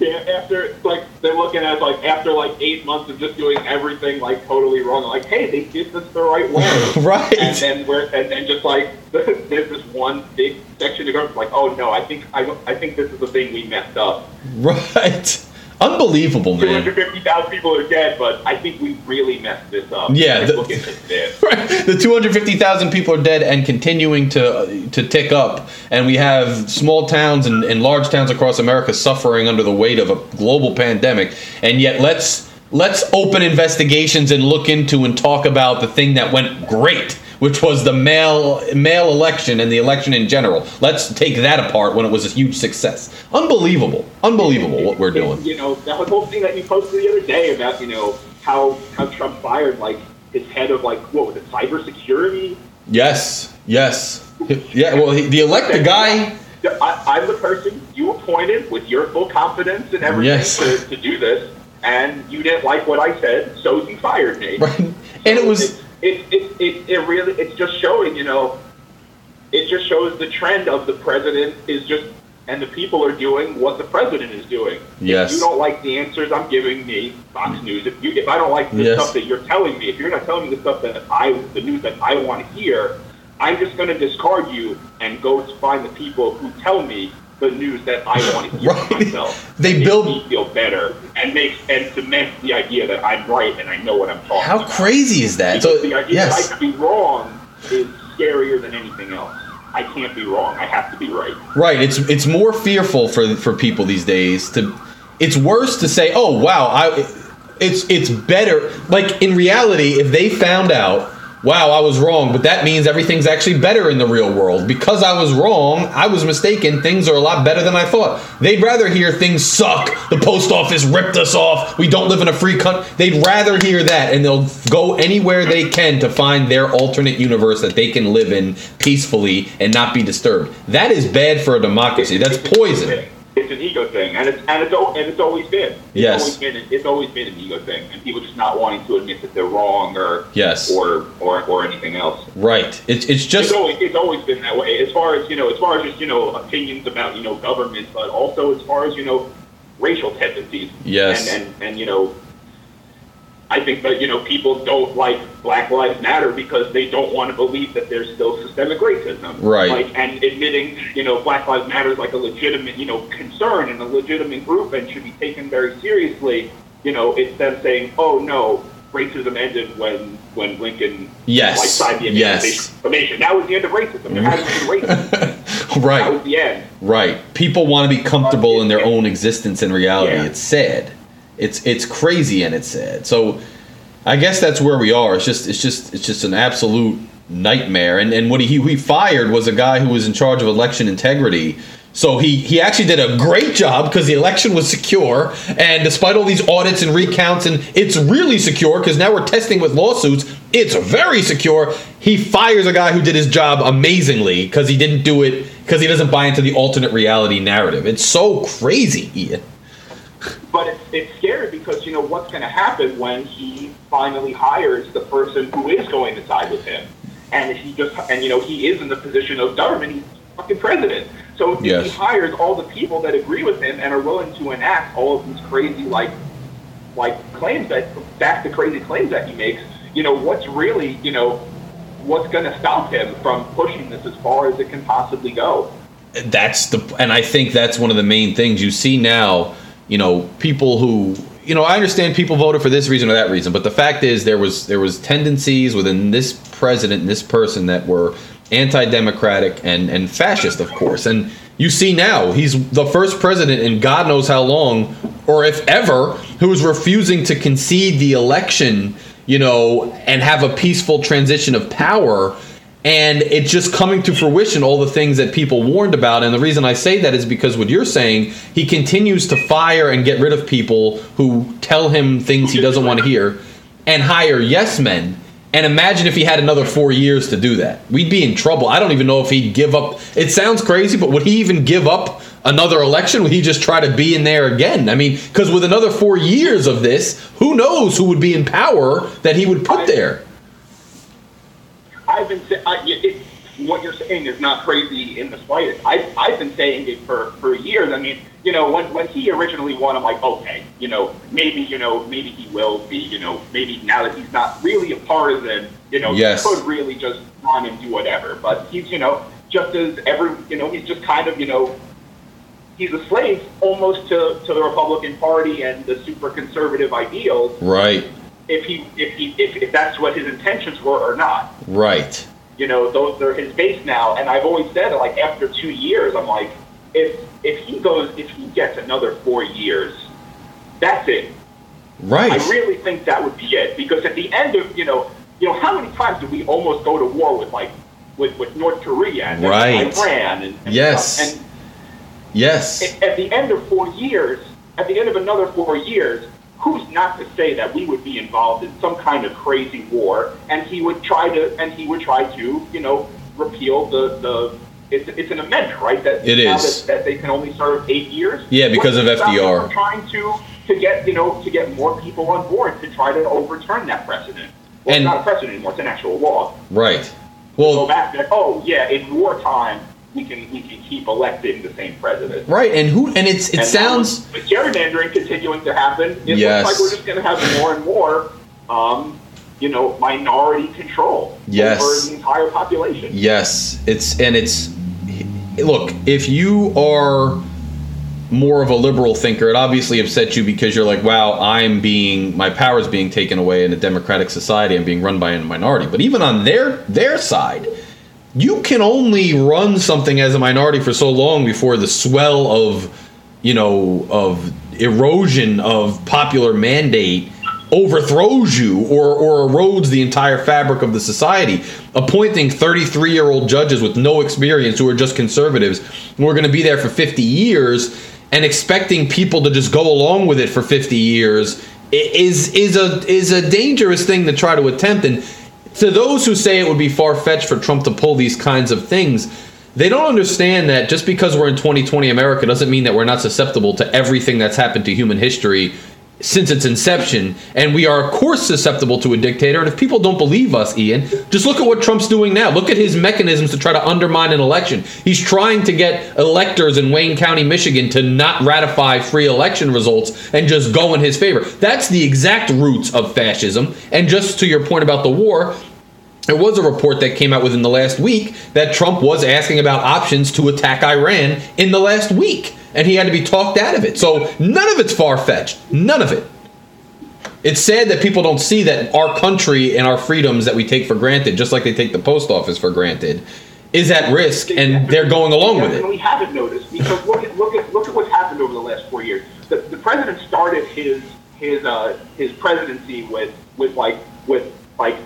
After, yeah, after like they're looking at like after like eight months of just doing everything like totally wrong, like hey, they did this the right way, (laughs) Right. And then we're and then just like (laughs) there's this one big section of government like, oh no, I think I I think this is the thing we messed up. Right. Unbelievable, man. 250,000 people are dead, but I think we really messed this up. Yeah, the- look into this. (laughs) Right. The 250,000 people are dead and continuing to uh, to tick up, and we have small towns and, and large towns across America suffering under the weight of a global pandemic. And yet, let's let's open investigations and look into and talk about the thing that went great, which was the mail mail election and the election in general. Let's take that apart when it was a huge success. Unbelievable, unbelievable what we're doing. You know, that whole thing that you posted the other day about, you know, how, how Trump fired, like, his head of, like, what was it, cybersecurity? Yes, yes, yeah. Well, he, the elect the guy. I, I'm the person you appointed with your full confidence and everything Yes. to, to do this, and you didn't like what I said, so you fired me. Right. And it was It, it, it, it, really, it's just showing, you know, it just shows the trend of the president is just, and the people are doing what the president is doing. Yes. If you don't like the answers I'm giving me, Fox mm. News, if you, if I don't like the Yes. stuff that you're telling me, if you're not telling me the stuff that I, the news that I want to hear, I'm just going to discard you and go to find the people who tell me the news that I want to (laughs) hear Right. myself. They build- me feel better and makes and cements the idea that I'm right and I know what I'm talking how about. crazy is that? Because So the idea yes, that I could be wrong is scarier than anything else. I can't be wrong. I have to be right. right. It's it's more fearful for for people these days to. It's worse to say, "Oh wow, I." It's it's better. Like in reality, if they found out, wow, I was wrong, but that means everything's actually better in the real world because I was wrong. I was mistaken. Things are a lot better than I thought. They'd rather hear things suck. The post office ripped us off. We don't live in a free country. They'd rather hear that, and they'll go anywhere they can to find their alternate universe that they can live in peacefully and not be disturbed. That is bad for a democracy. That's poison. It's an ego thing, and it's and it's and it's always been. It's Yes. Always been, it's always been an ego thing, and people just not wanting to admit that they're wrong or Yes. or or, or anything else. Right. It's it's It's just always it's always been that way. As far as you know, as far as just you know opinions about you know government, but also as far as you know racial tendencies. Yes. And and, and you know, I think that you know people don't like Black Lives Matter because they don't want to believe that there's still systemic racism. Right. Like and admitting you know Black Lives Matter is like a legitimate you know concern and a legitimate group and should be taken very seriously. You know, it's them saying, oh no. Racism ended when when Lincoln Yes. like signed the Yes. Emancipation Proclamation. That was the end of racism. There hasn't been racism. (laughs) right. That right. was the end. Right. People want to be comfortable in their own existence and reality. Yeah. It's sad. It's it's crazy and it's sad. So I guess that's where we are. It's just it's just it's just an absolute nightmare. And and what he he fired was a guy who was in charge of election integrity. So he he actually did a great job because the election was secure, and despite all these audits and recounts, and it's really secure because now we're testing with lawsuits. It's very secure. He fires a guy who did his job amazingly because he didn't do it because he doesn't buy into the alternate reality narrative. It's so crazy, Ian. But it's, it's scary because you know what's going to happen when he finally hires the person who is going to side with him, and he just and you know he is in the position of government. He's fucking president. So if Yes. he hires all the people that agree with him and are willing to enact all of these crazy like like claims that back the crazy claims that he makes, you know what's really you know what's going to stop him from pushing this as far as it can possibly go. that's the and i think that's one of the main things you see now you know people who you know i understand people voted for this reason or that reason but the fact is there was there was tendencies within this president and this person that were anti-democratic and and fascist of course. And you see now he's the first president in god knows how long or if ever who is refusing to concede the election you know and have a peaceful transition of power and it's just coming to fruition all the things that people warned about. And the reason i say that is because what you're saying he continues to fire and get rid of people who tell him things he doesn't want to hear and hire yes men. And imagine if he had another four years to do that. We'd be in trouble. I don't even know if he'd give up. It sounds crazy but would he even give up another election? Would he just try to be in there again? I mean because with another four years of this who knows who would be in power that he would put there I've been saying it, what you're saying is not crazy in the slightest. I've, I've been saying it for, for years. I mean, you know, when, when he originally won, I'm like, okay, you know, maybe, you know, maybe he will be, you know, maybe now that he's not really a partisan, you know, Yes. he could really just run and do whatever. But he's, you know, just as every, you know, he's just kind of, you know, he's a slave almost to, to the Republican Party and the super conservative ideals. Right. If he if he if, if that's what his intentions were or not. Right. You know, those are his base now. And I've always said, like after two years, I'm like, if if he goes, if he gets another four years, that's it. Right. I really think that would be it because at the end of you know, you know, how many times did we almost go to war with like with, with North Korea and Right. Iran and, and Yes. stuff? and yes. at, at the end of four years, at the end of another four years, who's not to say that we would be involved in some kind of crazy war, and he would try to, and he would try to, you know, repeal the the. It's, it's an amendment, right? That It is. that, that they can only serve eight years. Yeah, because of What's to stop them FDR. Trying to to get you know to get more people on board to try to overturn that precedent. Well, And- it's not a precedent anymore; it's an actual law. Right. well Go back to oh yeah, in wartime we can we can keep electing the same president. right. And who? And it's it And sounds. with gerrymandering continuing to happen, it Yes. looks like we're just going to have more and more, um, you know, minority control Yes. over the entire population. Yes, it's and it's look, if you are more of a liberal thinker, it obviously upsets you because you're like, wow, I'm being my power is being taken away in a democratic society and being run by a minority. But even on their their side, you can only run something as a minority for so long before the swell of you know of erosion of popular mandate overthrows you or, or erodes the entire fabric of the society. Appointing 33 year old judges with no experience who are just conservatives who are going to be there for 50 years and expecting people to just go along with it for 50 years is is a is a dangerous thing to try to attempt. And to those who say it would be far fetched for Trump to pull these kinds of things, they don't understand that just because we're in 2020 America doesn't mean that we're not susceptible to everything that's happened to human history since its inception. And we are, of course, susceptible to a dictator. And if people don't believe us, Ian, just look at what Trump's doing now. Look at his mechanisms to try to undermine an election. He's trying to get electors in Wayne County, Michigan to not ratify free election results and just go in his favor. That's the exact roots of fascism. And just to your point about the war, there was a report that came out within the last week that Trump was asking about options to attack Iran in the last week, and he had to be talked out of it. So none of it's far fetched. None of it. It's sad that people don't see that our country and our freedoms that we take for granted, just like they take the post office for granted, is at risk, and they're going along with it. we haven't noticed because look at look at look at what's happened over the last four years. The, the president started his his uh, his presidency with with like with like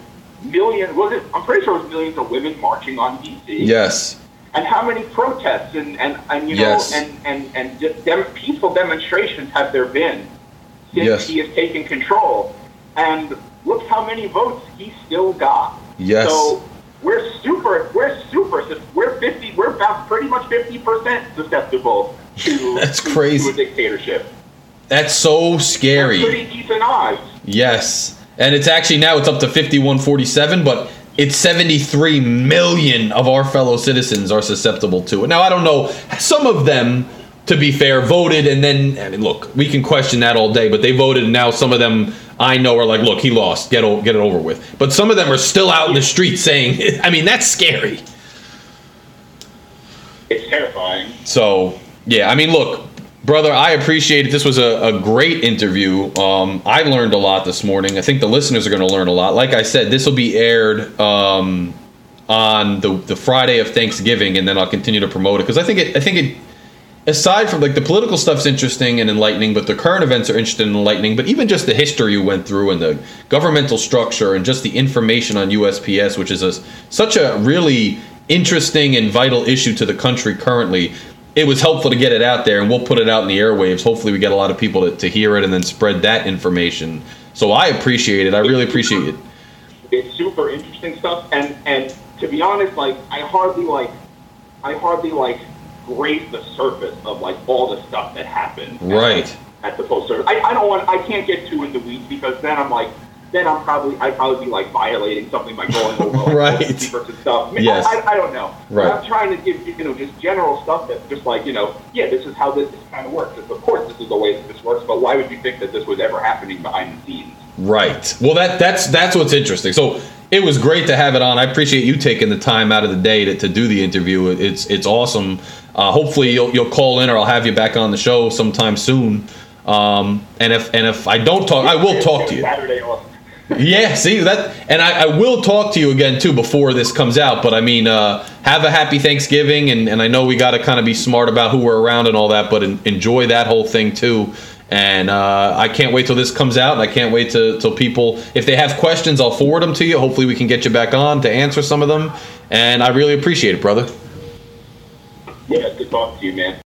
millions. Was it? I'm pretty sure it was millions of women marching on DC. Yes. and how many protests and, and, and you know Yes. and and and de- dem- peaceful demonstrations have there been since Yes. he has taken control and look how many votes he still got Yes. so we're super we're super we're 50 we're about pretty much 50% susceptible (laughs) to That's crazy. to a dictatorship That's so scary. pretty decent odds Yes. And it's actually now it's up to 5147, but it's 73 million of our fellow citizens are susceptible to it. Now, I don't know. Some of them, to be fair, voted and then, I mean, look, we can question that all day, but they voted and now some of them I know are like, look, he lost. Get, o- get it over with. But some of them are still out in the street saying, (laughs) I mean, that's scary. it's terrifying So yeah, I mean, look, brother, I appreciate it. This was a, a great interview. Um, I learned a lot this morning. I think the listeners are going to learn a lot. Like I said, this will be aired um, on the the Friday of Thanksgiving, and then I'll continue to promote it because I think it. I think it. Aside from like the political stuff's interesting and enlightening, but the current events are interesting and enlightening. But even just the history you went through and the governmental structure and just the information on USPS, which is a such a really interesting and vital issue to the country currently. It was helpful to get it out there, and we'll put it out in the airwaves. Hopefully, we get a lot of people to, to hear it and then spread that information. So I appreciate it. I really appreciate it. it's super interesting stuff and and to be honest like i hardly like i hardly like graze the surface of like all the stuff that happened at- Right. at the post service I, I don't want i can't get too in the weeds because then i'm like then i'm probably i'd probably be like violating something by going over like, (laughs) Right. secrets and stuff I, mean, Yes. I, I don't know Right. i'm trying to give you know just general stuff that's just like you know yeah this is how this, this kind of works of course this is the way that this works but why would you think that this was ever happening behind the scenes Right. Well, that that's that's what's interesting. So it was great to have it on. I appreciate you taking the time out of the day to, to do the interview. It's it's awesome. Uh, hopefully you'll you'll call in or I'll have you back on the show sometime soon. Um, and if and if I don't talk, I will talk to you. Saturday off. Yeah, see that, and I, I will talk to you again too before this comes out. But I mean, uh, have a happy Thanksgiving, and, and I know we got to kind of be smart about who we're around and all that, but en- enjoy that whole thing too. And uh, I can't wait till this comes out, and I can't wait to, till people, if they have questions, I'll forward them to you. Hopefully, we can get you back on to answer some of them. And I really appreciate it, brother. Yeah, good talking to you, man.